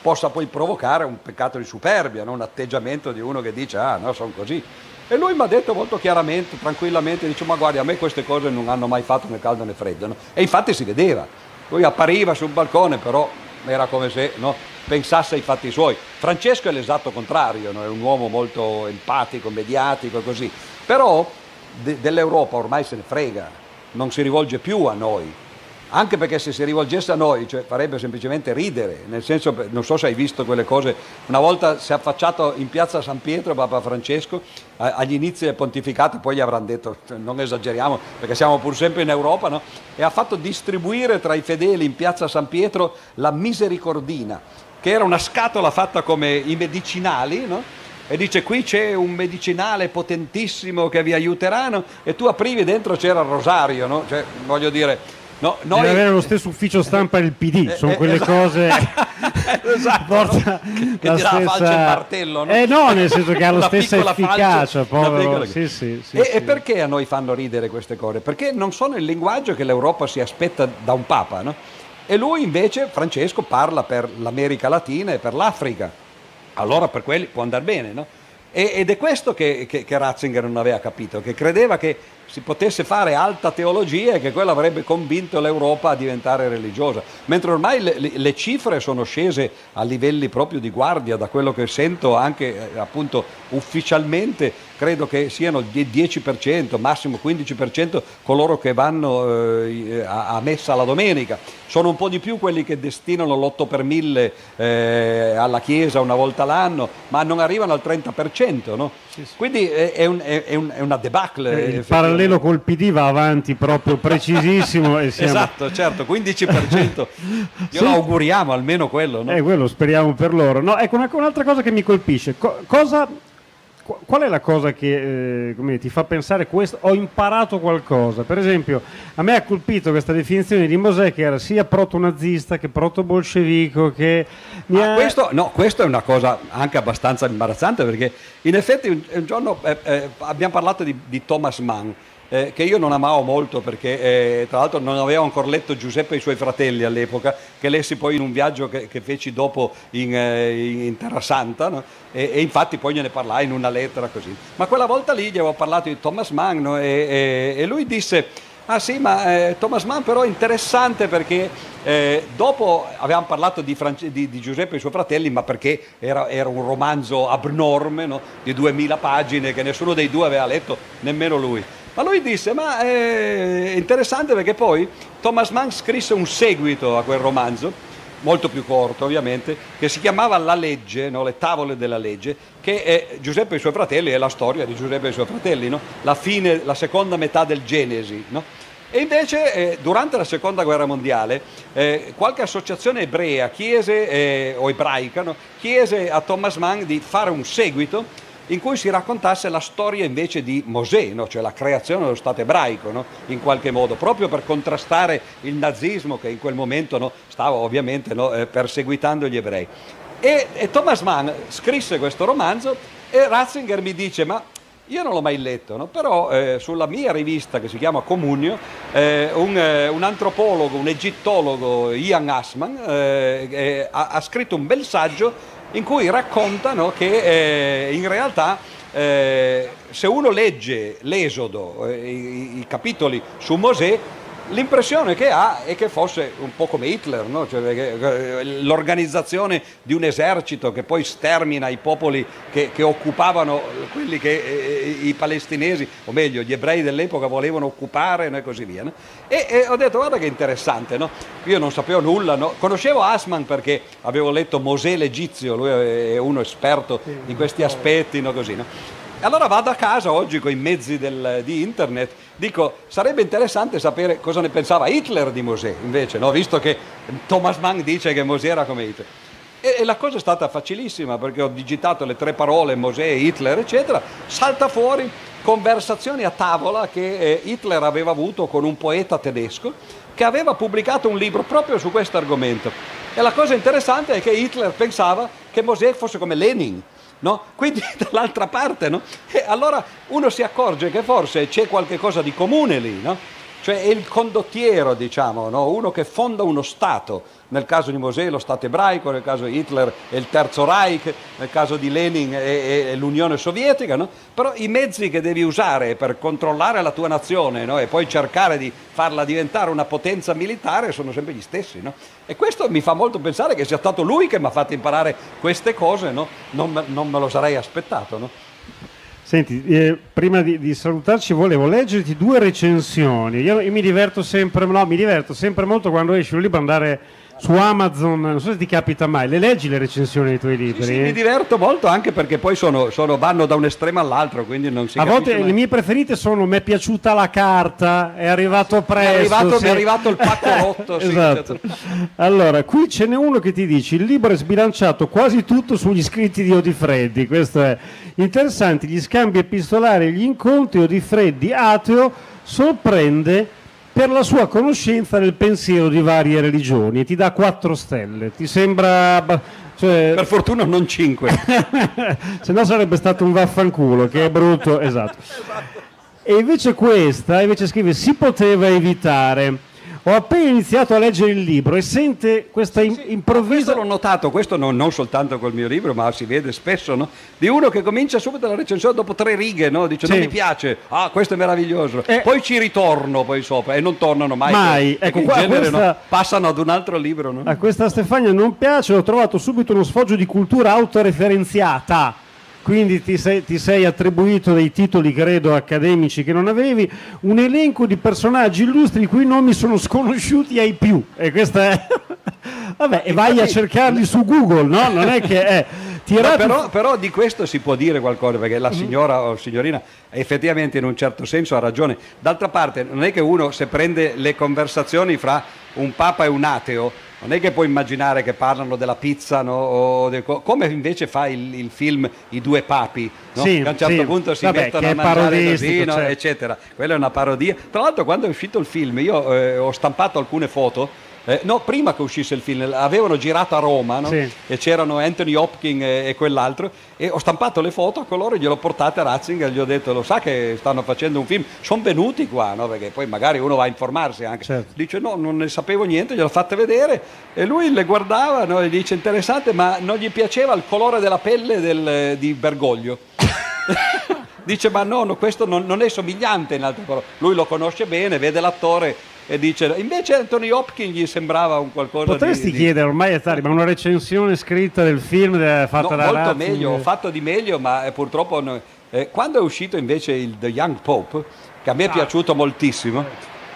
possa poi provocare un peccato di superbia, no? un atteggiamento di uno che dice ah no, sono così. E lui mi ha detto molto chiaramente, tranquillamente, dice ma guardi a me queste cose non hanno mai fatto né caldo né freddo. No? E infatti si vedeva, lui appariva sul balcone però era come se no, pensasse ai fatti suoi. Francesco è l'esatto contrario, no? è un uomo molto empatico, mediatico e così, però de- dell'Europa ormai se ne frega, non si rivolge più a noi, anche perché se si rivolgesse a noi cioè, farebbe semplicemente ridere, nel senso, non so se hai visto quelle cose, una volta si è affacciato in piazza San Pietro Papa Francesco agli inizi del pontificato, poi gli avranno detto, cioè, non esageriamo perché siamo pur sempre in Europa, no? e ha fatto distribuire tra i fedeli in piazza San Pietro la misericordina, che era una scatola fatta come i medicinali, no? e dice qui c'è un medicinale potentissimo che vi aiuterà no? e tu aprivi dentro c'era il rosario, cioè, voglio dire
No, noi... Deve avere lo stesso ufficio stampa del PD, eh, sono eh, quelle esatto. cose
esatto, porta no? che la stessa... la falce il martello, no?
Eh no, nel senso che ha la stessa efficacia, povero.
Sì, sì, sì, e, e, perché a noi fanno ridere queste cose? Perché non sono il linguaggio che l'Europa si aspetta da un papa, no? E lui invece, Francesco, parla per l'America Latina e per l'Africa. Allora per quelli può andare bene, no? ed è questo che, che, che Ratzinger non aveva capito, che credeva che si potesse fare alta teologia e che quello avrebbe convinto l'Europa a diventare religiosa, mentre ormai le, le, cifre sono scese a livelli proprio di guardia, da quello che sento anche eh, appunto ufficialmente, credo che siano il 10%, massimo 15% coloro che vanno eh, a, messa la domenica, sono un po' di più quelli che destinano l'8 per 1000 eh, alla Chiesa una volta l'anno, ma non arrivano al 30%, no? sì, sì. quindi è, è, un, è, un, è, una debacle.
Eh, parallelo col PD va avanti proprio precisissimo. e siamo...
Esatto, certo, 15%. Io lo auguriamo almeno quello. No?
Eh, quello speriamo per loro. No, ecco, una, un'altra cosa che mi colpisce. Co- cosa qual è la cosa che eh, ti fa pensare questo? Ho imparato qualcosa. Per esempio, a me ha colpito questa definizione di Mosè che era sia proto-nazista che proto-bolscevico. Che
ah, ha... questo, no, questo è una cosa anche abbastanza imbarazzante perché in effetti un, un giorno eh, eh, abbiamo parlato di, di Thomas Mann eh, che io non amavo molto perché eh, tra l'altro non avevo ancora letto Giuseppe e i suoi fratelli all'epoca, che lessi poi in un viaggio che, che feci dopo in, eh, in Terra Santa no? e, e, infatti poi gliene parlai in una lettera così. Ma quella volta lì gli avevo parlato di Thomas Mann no? e, e, lui disse... Ah sì, ma eh, Thomas Mann però è interessante perché eh, dopo avevamo parlato di, France- di, di, Giuseppe e i suoi fratelli, ma perché era, era un romanzo abnorme no? di 2000 pagine che nessuno dei due aveva letto, nemmeno lui. Ma lui disse, ma è interessante perché poi Thomas Mann scrisse un seguito a quel romanzo, molto più corto ovviamente, che si chiamava La legge, no? le tavole della legge, che è Giuseppe e i suoi fratelli, è la storia di Giuseppe e i suoi fratelli, no? la, fine, la seconda metà del Genesi. No? E invece eh, durante la seconda guerra mondiale eh, qualche associazione ebrea chiese, eh, o ebraica chiese a Thomas Mann di fare un seguito in cui si raccontasse la storia invece di Mosè, no? cioè la creazione dello Stato ebraico, no? in qualche modo, proprio per contrastare il nazismo che in quel momento no? stava ovviamente eh, perseguitando gli ebrei. E, e, Thomas Mann scrisse questo romanzo e Ratzinger mi dice, ma io non l'ho mai letto, no? però eh, sulla mia rivista che si chiama Comunio, eh, un, eh, un, antropologo, un egittologo, Ian Assman, eh, eh, ha, ha, scritto un bel saggio in cui raccontano che eh, in realtà eh, se uno legge l'Esodo, eh, i, i, capitoli su Mosè, L'impressione che ha è che fosse un po' come Hitler, no? cioè, eh, l'organizzazione di un esercito che poi stermina i popoli che, che occupavano quelli che eh, i palestinesi, o meglio gli ebrei dell'epoca volevano occupare no? e così via. No? E, e, ho detto guarda che interessante, io non sapevo nulla, conoscevo Asman perché avevo letto Mosè l'Egizio, lui è uno esperto di questi aspetti, così, allora vado a casa oggi con i mezzi del, di internet, dico sarebbe interessante sapere cosa ne pensava Hitler di Mosè, invece, no? visto che Thomas Mann dice che Mosè era come Hitler. E, e, la cosa è stata facilissima perché ho digitato le tre parole Mosè, Hitler, eccetera, salta fuori conversazioni a tavola che eh, Hitler aveva avuto con un poeta tedesco che aveva pubblicato un libro proprio su questo argomento. E la cosa interessante è che Hitler pensava che Mosè fosse come Lenin no? Quindi dall'altra parte, no? E allora uno si accorge che forse c'è qualche cosa di comune lì, no? Cioè è il condottiero, diciamo, no? uno che fonda uno Stato, nel caso di Mosè lo Stato ebraico, nel caso di Hitler è il Terzo Reich, nel caso di Lenin è, è l'Unione Sovietica, no? però i mezzi che devi usare per controllare la tua nazione no? e poi cercare di farla diventare una potenza militare sono sempre gli stessi. E questo mi fa molto pensare che sia stato lui che mi ha fatto imparare queste cose, non, non, me lo sarei aspettato.
Senti, eh, prima di, di, salutarci volevo leggerti due recensioni. Io, io, mi diverto sempre, no, mi diverto sempre molto quando esce un libro andare su Amazon, non so se ti capita mai, le leggi le recensioni dei tuoi libri?
Sì, sì, mi diverto molto anche perché poi sono, sono, vanno da un estremo all'altro, quindi non si
A volte mai. le mie preferite sono mi è piaciuta la carta, è arrivato presto.
Mi è arrivato, sì. è arrivato il pacco rotto.
esatto. Allora, qui ce n'è uno che ti dice il libro è sbilanciato quasi tutto sugli scritti di Odifreddi, questo è interessante, gli scambi epistolari gli incontri Odifreddi ateo sorprende per la sua conoscenza del pensiero di varie religioni ti dà 4 stelle. Ti sembra...
Cioè... Per fortuna non 5.
Se no sarebbe stato un vaffanculo, che è brutto, esatto. E invece questa, invece scrive, si poteva evitare ho appena iniziato a leggere il libro e sente questa in- sì, improvvisa...
Questo l'ho notato, questo non, non, soltanto col mio libro, ma si vede spesso, no? Di uno che comincia subito la recensione dopo tre righe, no? Dice sì. non mi piace, ah questo è meraviglioso. Eh, poi ci ritorno poi sopra e non tornano mai.
Mai,
ecco, qua, genere, questa... no? passano ad un altro libro.
A questa Stefania non piace, ho trovato subito uno sfoggio di cultura autoreferenziata quindi ti sei, ti sei, attribuito dei titoli, credo, accademici che non avevi, un elenco di personaggi illustri i cui nomi sono sconosciuti ai più. E questa è... Vabbè, e vai a cercarli su Google, no? Non è che è...
Tirato... Però, però, di questo si può dire qualcosa, perché la signora o signorina effettivamente in un certo senso ha ragione. D'altra parte, non è che uno se prende le conversazioni fra un papa e un ateo, non è che puoi immaginare che parlano della pizza, no? de... come invece fa il, il, film I due papi, no?
sì,
che a un certo
sì.
punto si
Vabbè,
mettono a mangiare così, no? certo. eccetera. Quella è una parodia. Tra l'altro quando è uscito il film io eh, ho stampato alcune foto eh, no, prima che uscisse il film, avevano girato a Roma no? sì. e c'erano Anthony Hopkins e, e, quell'altro e ho stampato le foto a coloro e gliele ho portate a Ratzinger e gli ho detto lo sa che stanno facendo un film, sono venuti qua, no? perché poi magari uno va a informarsi anche. Certo. Dice no, non ne sapevo niente, gliel'ho fatte vedere e lui le guardava no? e dice interessante ma non gli piaceva il colore della pelle del, di Bergoglio. dice ma no, no questo non, non, è somigliante in altro colore. Lui lo conosce bene, vede l'attore e dice invece Anthony Hopkins gli sembrava un qualcosa
potresti
di,
chiedere ormai è tardi ma una recensione scritta del film fatta
no,
da
molto
Razzi.
meglio ho fatto di meglio ma eh, purtroppo no, eh, quando è uscito invece il The Young Pope che a me è ah. piaciuto moltissimo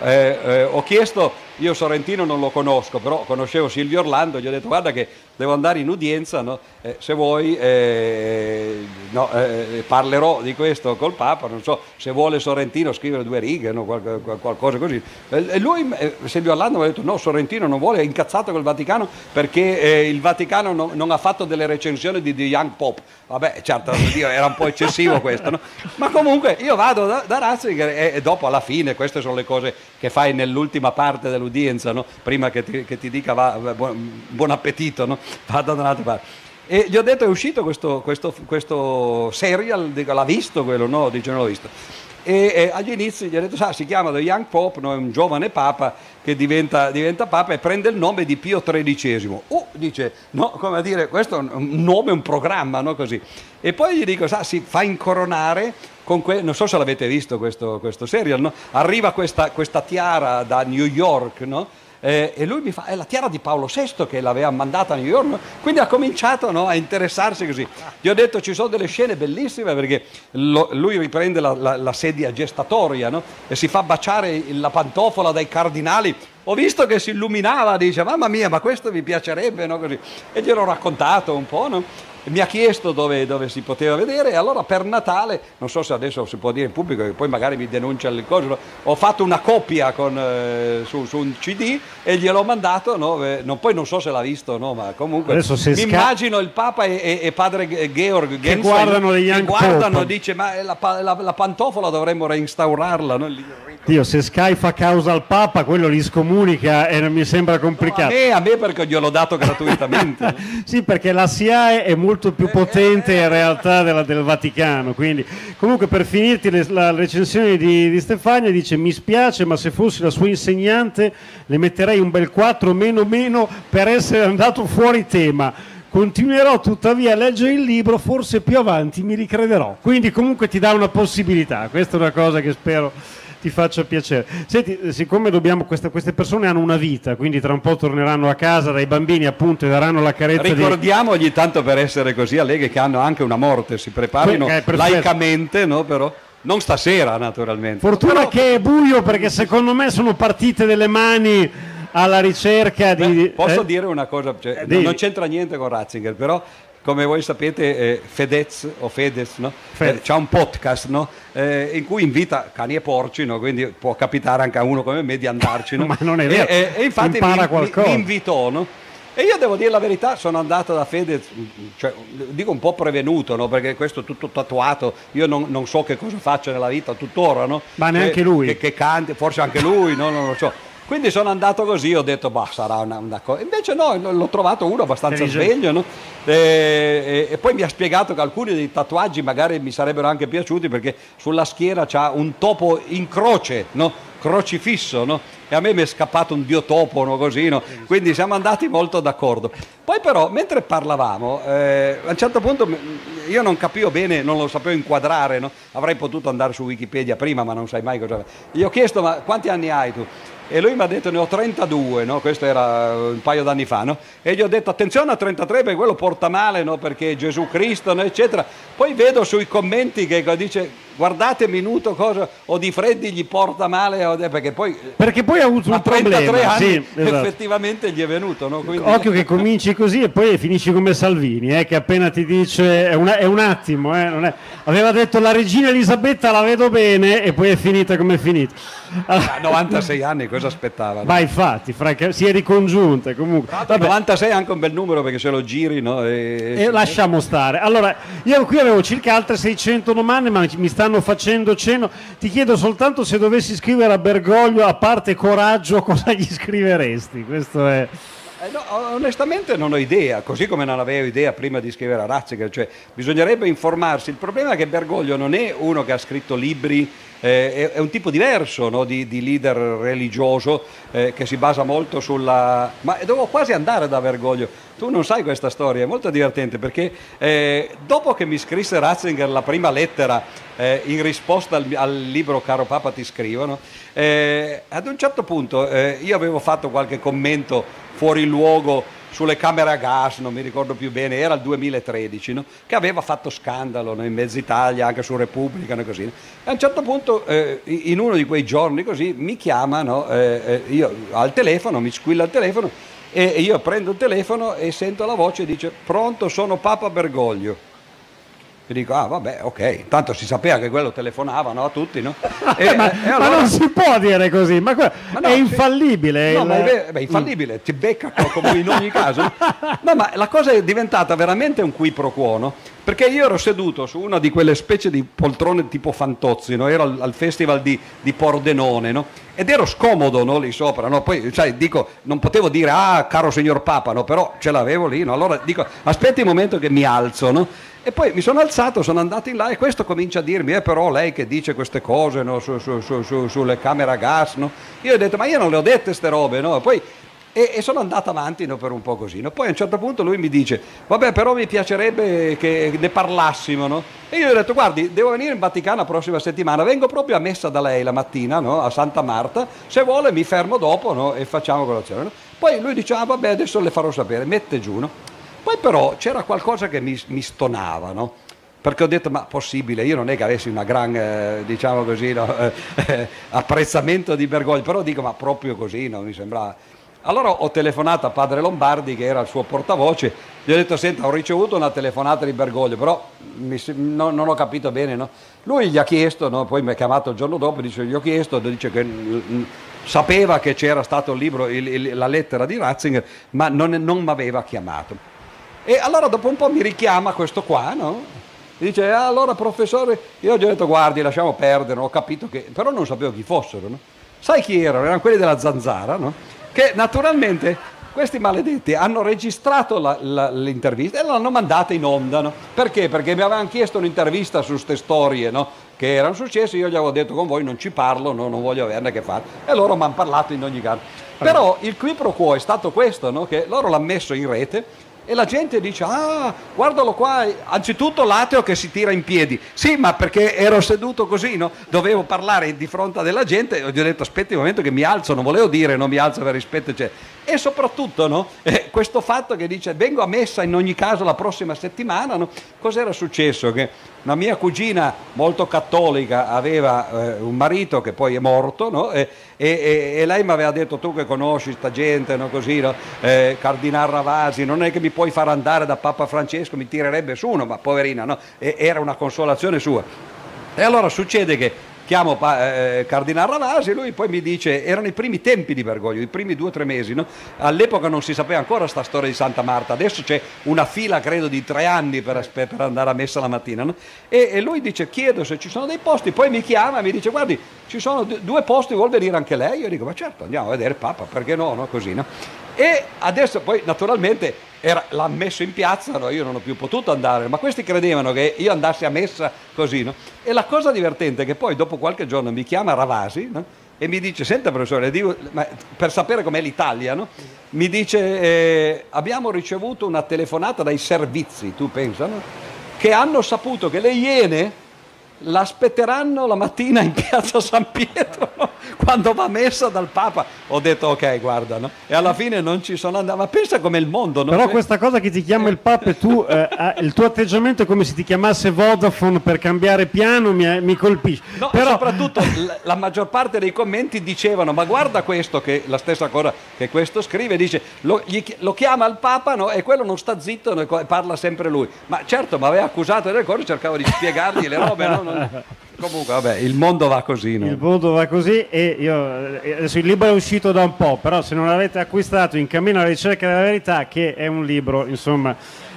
eh, eh, ho chiesto io Sorrentino non lo conosco, però conoscevo Silvio Orlando, gli ho detto guarda che devo andare in udienza, no? eh, se vuoi eh, no, eh, parlerò di questo col Papa, non so se vuole Sorrentino scrivere due righe, no? Qual- qualcosa così. E lui, eh, Silvio Orlando, mi ha detto no, Sorrentino non vuole, è incazzato col Vaticano perché il Vaticano non, non, ha fatto delle recensioni di The Young Pope. Vabbè, certo, era un po' eccessivo questo, no? ma comunque io vado da, da Ratzinger e, e dopo alla fine, queste sono le cose che fai nell'ultima parte del dell'udienza, no? prima che ti, che ti dica va, buon, buon, appetito, no? vada da un'altra parte. E gli ho detto è uscito questo, questo, questo serial, dico, l'ha visto quello? No, dice non l'ho visto. E, e, agli inizi gli ho detto, sa, si chiama The Young Pope, no? è un giovane papa che diventa, diventa, papa e prende il nome di Pio XIII. Oh, dice, no, come dire, questo è un nome, un programma, no? Così. E poi gli dico, sa, si fa incoronare Que- non so se l'avete visto questo, questo serial, no? arriva questa, questa, tiara da New York no? Eh, e lui mi fa, è la tiara di Paolo VI che l'aveva mandata a New York, no? quindi ha cominciato a interessarsi così. Gli ho detto ci sono delle scene bellissime perché lo, lui riprende la, la, la sedia gestatoria e si fa baciare la pantofola dai cardinali ho visto che si illuminava, dice mamma mia ma questo mi piacerebbe, no? Così. e gliel'ho raccontato un po'. No? Mi ha chiesto dove, dove, si poteva vedere e allora per Natale, non so se adesso si può dire in pubblico che poi magari mi denuncia il coso, ho fatto una copia con, eh, su, su, un CD e gliel'ho mandato, no? eh, non, poi non so se l'ha visto, no? ma comunque mi sca- immagino il Papa e, e, e padre Georg
che guardano, che
guardano dice ma la, la, la, pantofola dovremmo reinstaurarla. No?
Dio, se Sky fa causa al Papa, quello li scomunica e non mi sembra complicato. No,
a, me, a me perché gliel'ho dato gratuitamente.
sì, perché la SIAE è molto più potente in realtà della, del Vaticano. Quindi, comunque, per finirti le, la recensione di, di, Stefania, dice: Mi spiace, ma se fossi la sua insegnante, le metterei un bel 4 meno meno per essere andato fuori tema. Continuerò tuttavia a leggere il libro, forse più avanti mi ricrederò. Quindi, comunque, ti dà una possibilità. Questa è una cosa che spero ti faccia piacere. Senti, siccome dobbiamo, queste, queste, persone hanno una vita, quindi tra un po' torneranno a casa dai bambini appunto e daranno la carezza.
Ricordiamogli di... tanto per essere così allegri che hanno anche una morte, si preparino eh, laicamente, no? Però non stasera naturalmente.
Fortuna Però... che è buio perché secondo me sono partite delle mani alla ricerca di... Beh,
posso eh? dire una cosa, cioè, eh, non c'entra niente con Ratzinger, però come voi sapete eh, Fedez o Fedez no? Fedez. Eh, un podcast no? eh, in cui invita cani e porci, no? quindi può capitare anche a uno come me di andarci.
Ma non è vero,
e, e infatti mi, mi, mi, invitò. E io devo dire la verità, sono andato da Fedez, cioè, dico un po' prevenuto, no? perché questo è tutto tatuato, io non, non, so che cosa faccia nella vita tuttora, no?
Ma neanche lui.
Che, che canti, forse anche lui, no? non lo so. Quindi sono andato così, ho detto, bah, sarà una, una cosa. Invece no, l'ho trovato uno abbastanza sveglio, no? e, e, e, poi mi ha spiegato che alcuni dei tatuaggi magari mi sarebbero anche piaciuti perché sulla schiera c'ha un topo in croce, no? crocifisso, no? e a me mi è scappato un dio topo, no? così, no? quindi siamo andati molto d'accordo. Poi però, mentre parlavamo, eh, a un certo punto io non capivo bene, non lo sapevo inquadrare, no? avrei potuto andare su Wikipedia prima, ma non sai mai cosa... Gli ho chiesto, ma quanti anni hai tu? E lui mi ha detto ne ho 32, no? questo era un paio d'anni fa, no? e gli ho detto attenzione a 33 perché quello porta male, no? perché Gesù Cristo, eccetera. Poi vedo sui commenti che dice guardate minuto cosa o di freddi gli porta male perché poi,
perché poi ha avuto un problema
anni, sì, esatto. effettivamente gli è venuto no?
Quindi... occhio che cominci così e poi finisci come Salvini eh, che appena ti dice è, una, è un attimo eh, è... aveva detto la regina Elisabetta la vedo bene e poi è finita come è finita
a 96 anni cosa aspettava?
Ma infatti, franca, si è ricongiunta comunque.
Vabbè. 96 è anche un bel numero perché se lo giri, no?
E, e lasciamo stare. Allora, io qui avevo circa altre 600 domande, ma mi stanno facendo cenno. Ti chiedo soltanto se dovessi scrivere a Bergoglio, a parte coraggio, cosa gli scriveresti? Questo è...
Eh no, onestamente non ho idea, così come non avevo idea prima di scrivere a Ratzinger, cioè bisognerebbe informarsi. Il problema è che Bergoglio non è uno che ha scritto libri eh, è, un tipo diverso no, di, di, leader religioso eh, che si basa molto sulla... Ma dovevo quasi andare da Bergoglio. Tu non sai questa storia, è molto divertente perché eh, dopo che mi scrisse Ratzinger la prima lettera eh, in risposta al, al, libro Caro Papa ti scrivono, eh, ad un certo punto io avevo fatto qualche commento fuori luogo sulle camere a gas, non mi ricordo più bene, era il 2013, no? che aveva fatto scandalo no? in mezza Italia, anche su Repubblica e così. E a un certo punto, eh, in uno di quei giorni così, mi chiamano, eh, eh, io al telefono, mi squilla il telefono, e io prendo il telefono e sento la voce e dice pronto sono Papa Bergoglio e dico, ah vabbè, ok, tanto si sapeva che quello telefonava no, a tutti, no?
E, ma, e allora... ma, non si può dire così, ma, que- ma no, è infallibile.
No, il... ma è, beh, infallibile, ti becca come in ogni caso. No, ma la cosa è diventata veramente un qui pro quo, no? Perché io ero seduto su una di quelle specie di poltrone tipo Fantozzi, no? ero al, al festival di, di, Pordenone, no? ed ero scomodo no? lì sopra, no? poi sai, dico, non potevo dire ah caro signor Papa, no? però ce l'avevo lì, no? allora dico aspetti un momento che mi alzo, no? E poi mi sono alzato, sono andato in là e questo comincia a dirmi, eh però lei che dice queste cose no? su, su, su, sulle camere a gas, no? io ho detto ma io non le ho dette queste robe, no? poi e, e, sono andato avanti no, per un po' così. No? Poi a un certo punto lui mi dice, vabbè però mi piacerebbe che ne parlassimo. No? E io gli ho detto, guardi, devo venire in Vaticano la prossima settimana, vengo proprio a messa da lei la mattina a Santa Marta, se vuole mi fermo dopo e facciamo colazione. Poi lui dice, ah vabbè adesso le farò sapere, mette giù. Poi però c'era qualcosa che mi, mi stonava, no? perché ho detto ma possibile, io non è che avessi una gran eh, diciamo così, no, eh, apprezzamento di Bergoglio, però dico ma proprio così, no, mi sembrava allora ho telefonato a padre Lombardi, che era il suo portavoce, gli ho detto, senta, ho ricevuto una telefonata di Bergoglio, però mi, no, non ho capito bene. No? Lui gli ha chiesto, poi mi ha chiamato il giorno dopo, dice, gli ho chiesto, dice che mm, sapeva che c'era stato il libro, il, il, la lettera di Ratzinger, ma non, non mi aveva chiamato. E allora dopo un po' mi richiama questo qua, no? dice, ah, allora professore, io gli ho detto, guardi, lasciamo perdere, ho capito che... però non sapevo chi fossero. No? Sai chi erano? Erano quelli della zanzara, no? che naturalmente questi maledetti hanno registrato la, la, l'intervista e l'hanno mandata in onda. No? Perché? Perché mi avevano chiesto un'intervista su queste storie no? che erano successe, io gli avevo detto con voi non ci parlo, no? non voglio averne a che fare. E loro mi hanno parlato in ogni caso. Però il qui pro quo è stato questo, no? che loro l'hanno messo in rete E la gente dice, ah, guardalo qua, anzitutto l'ateo che si tira in piedi. Sì, ma perché ero seduto così, no? Dovevo parlare di fronte della gente, e gli ho detto, aspetti un momento che mi alzo, non volevo dire non mi alzo per rispetto, cioè. E soprattutto, no? eh, questo fatto che dice, vengo a messa in ogni caso la prossima settimana, no? Cos'era successo? Che una mia cugina molto cattolica aveva eh, un marito che poi è morto, no? e, e, e, lei mi aveva detto, tu che conosci sta gente, no? Così, eh, Cardinal Ravasi, non è che mi puoi far andare da Papa Francesco, mi tirerebbe su uno, ma poverina, no? E, era una consolazione sua. E allora succede che chiamo eh, Cardinal Ravasi e lui poi mi dice, erano i primi tempi di Bergoglio, i primi due o tre mesi, no? all'epoca non si sapeva ancora questa storia di Santa Marta, adesso c'è una fila credo di tre anni per, per andare a messa la mattina no? e, e, lui dice chiedo se ci sono dei posti, poi mi chiama e mi dice guardi ci sono due posti, vuol venire anche lei? Io dico ma certo andiamo a vedere Papa, perché no? no? Così, no? E adesso poi naturalmente era, l'ha messo in piazza, no? io non ho più potuto andare, ma questi credevano che io andassi a messa così. No? E la cosa divertente è che poi dopo qualche giorno mi chiama Ravasi no? e mi dice, senta professore, dico, per sapere com'è l'Italia, mi dice, eh, abbiamo ricevuto una telefonata dai servizi, tu pensano, che hanno saputo che le Iene l'aspetteranno la mattina in piazza San Pietro quando va messa dal Papa. Ho detto ok, guarda, no? e alla fine non ci sono andato. Ma pensa com'è il mondo. No?
Però questa cosa che ti chiama il Papa e tu, eh, il tuo atteggiamento è come se ti chiamasse Vodafone per cambiare piano, mi, mi colpisce.
No,
Però...
soprattutto la, la, maggior parte dei commenti dicevano, ma guarda questo, che la stessa cosa che questo scrive, dice, lo, gli, lo chiama il Papa no? e quello non sta zitto e parla sempre lui. Ma certo, mi aveva accusato delle cose, cercavo di spiegargli le robe, no? Non... Comunque, vabbè, il mondo va così. No?
Il mondo va così e io, adesso il libro è uscito da un po', però se non l'avete acquistato in cammino alla ricerca della verità, che è un libro, insomma,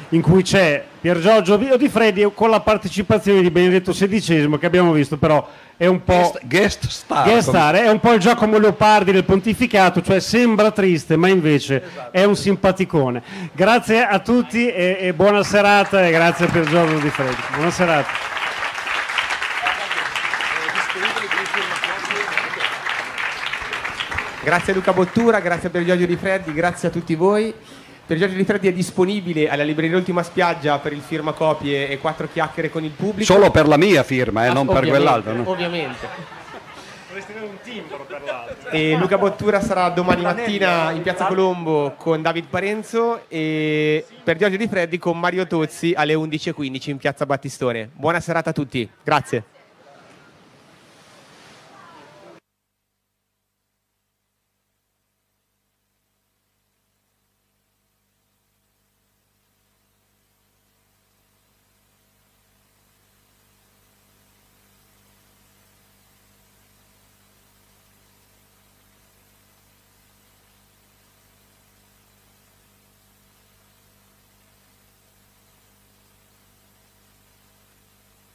in cui c'è Pier Giorgio Di Freddi con la partecipazione di Benedetto XVI, che abbiamo visto però è un po'
guest, guest star,
guest star è un po' il Giacomo Leopardi del pontificato, cioè sembra triste, ma invece esatto. è un simpaticone. Grazie a tutti e, e buona serata e grazie a Pier Giorgio Di Freddi. Buona serata.
Grazie a Luca Bottura, grazie a Per Giorgio Di Freddi, grazie a tutti voi. Per Giorgio Di Freddi è disponibile alla libreria Ultima Spiaggia per il firma copie e quattro chiacchiere con il pubblico.
Solo per la mia firma, eh, ah, non per quell'altro. No?
Ovviamente. Dovresti avere un timbro per l'altro. E Luca Bottura sarà domani mattina in Piazza Colombo con David Parenzo e per Giorgio Di Freddi con Mario Tozzi alle 11.15 in Piazza Battistone. Buona serata a tutti, grazie.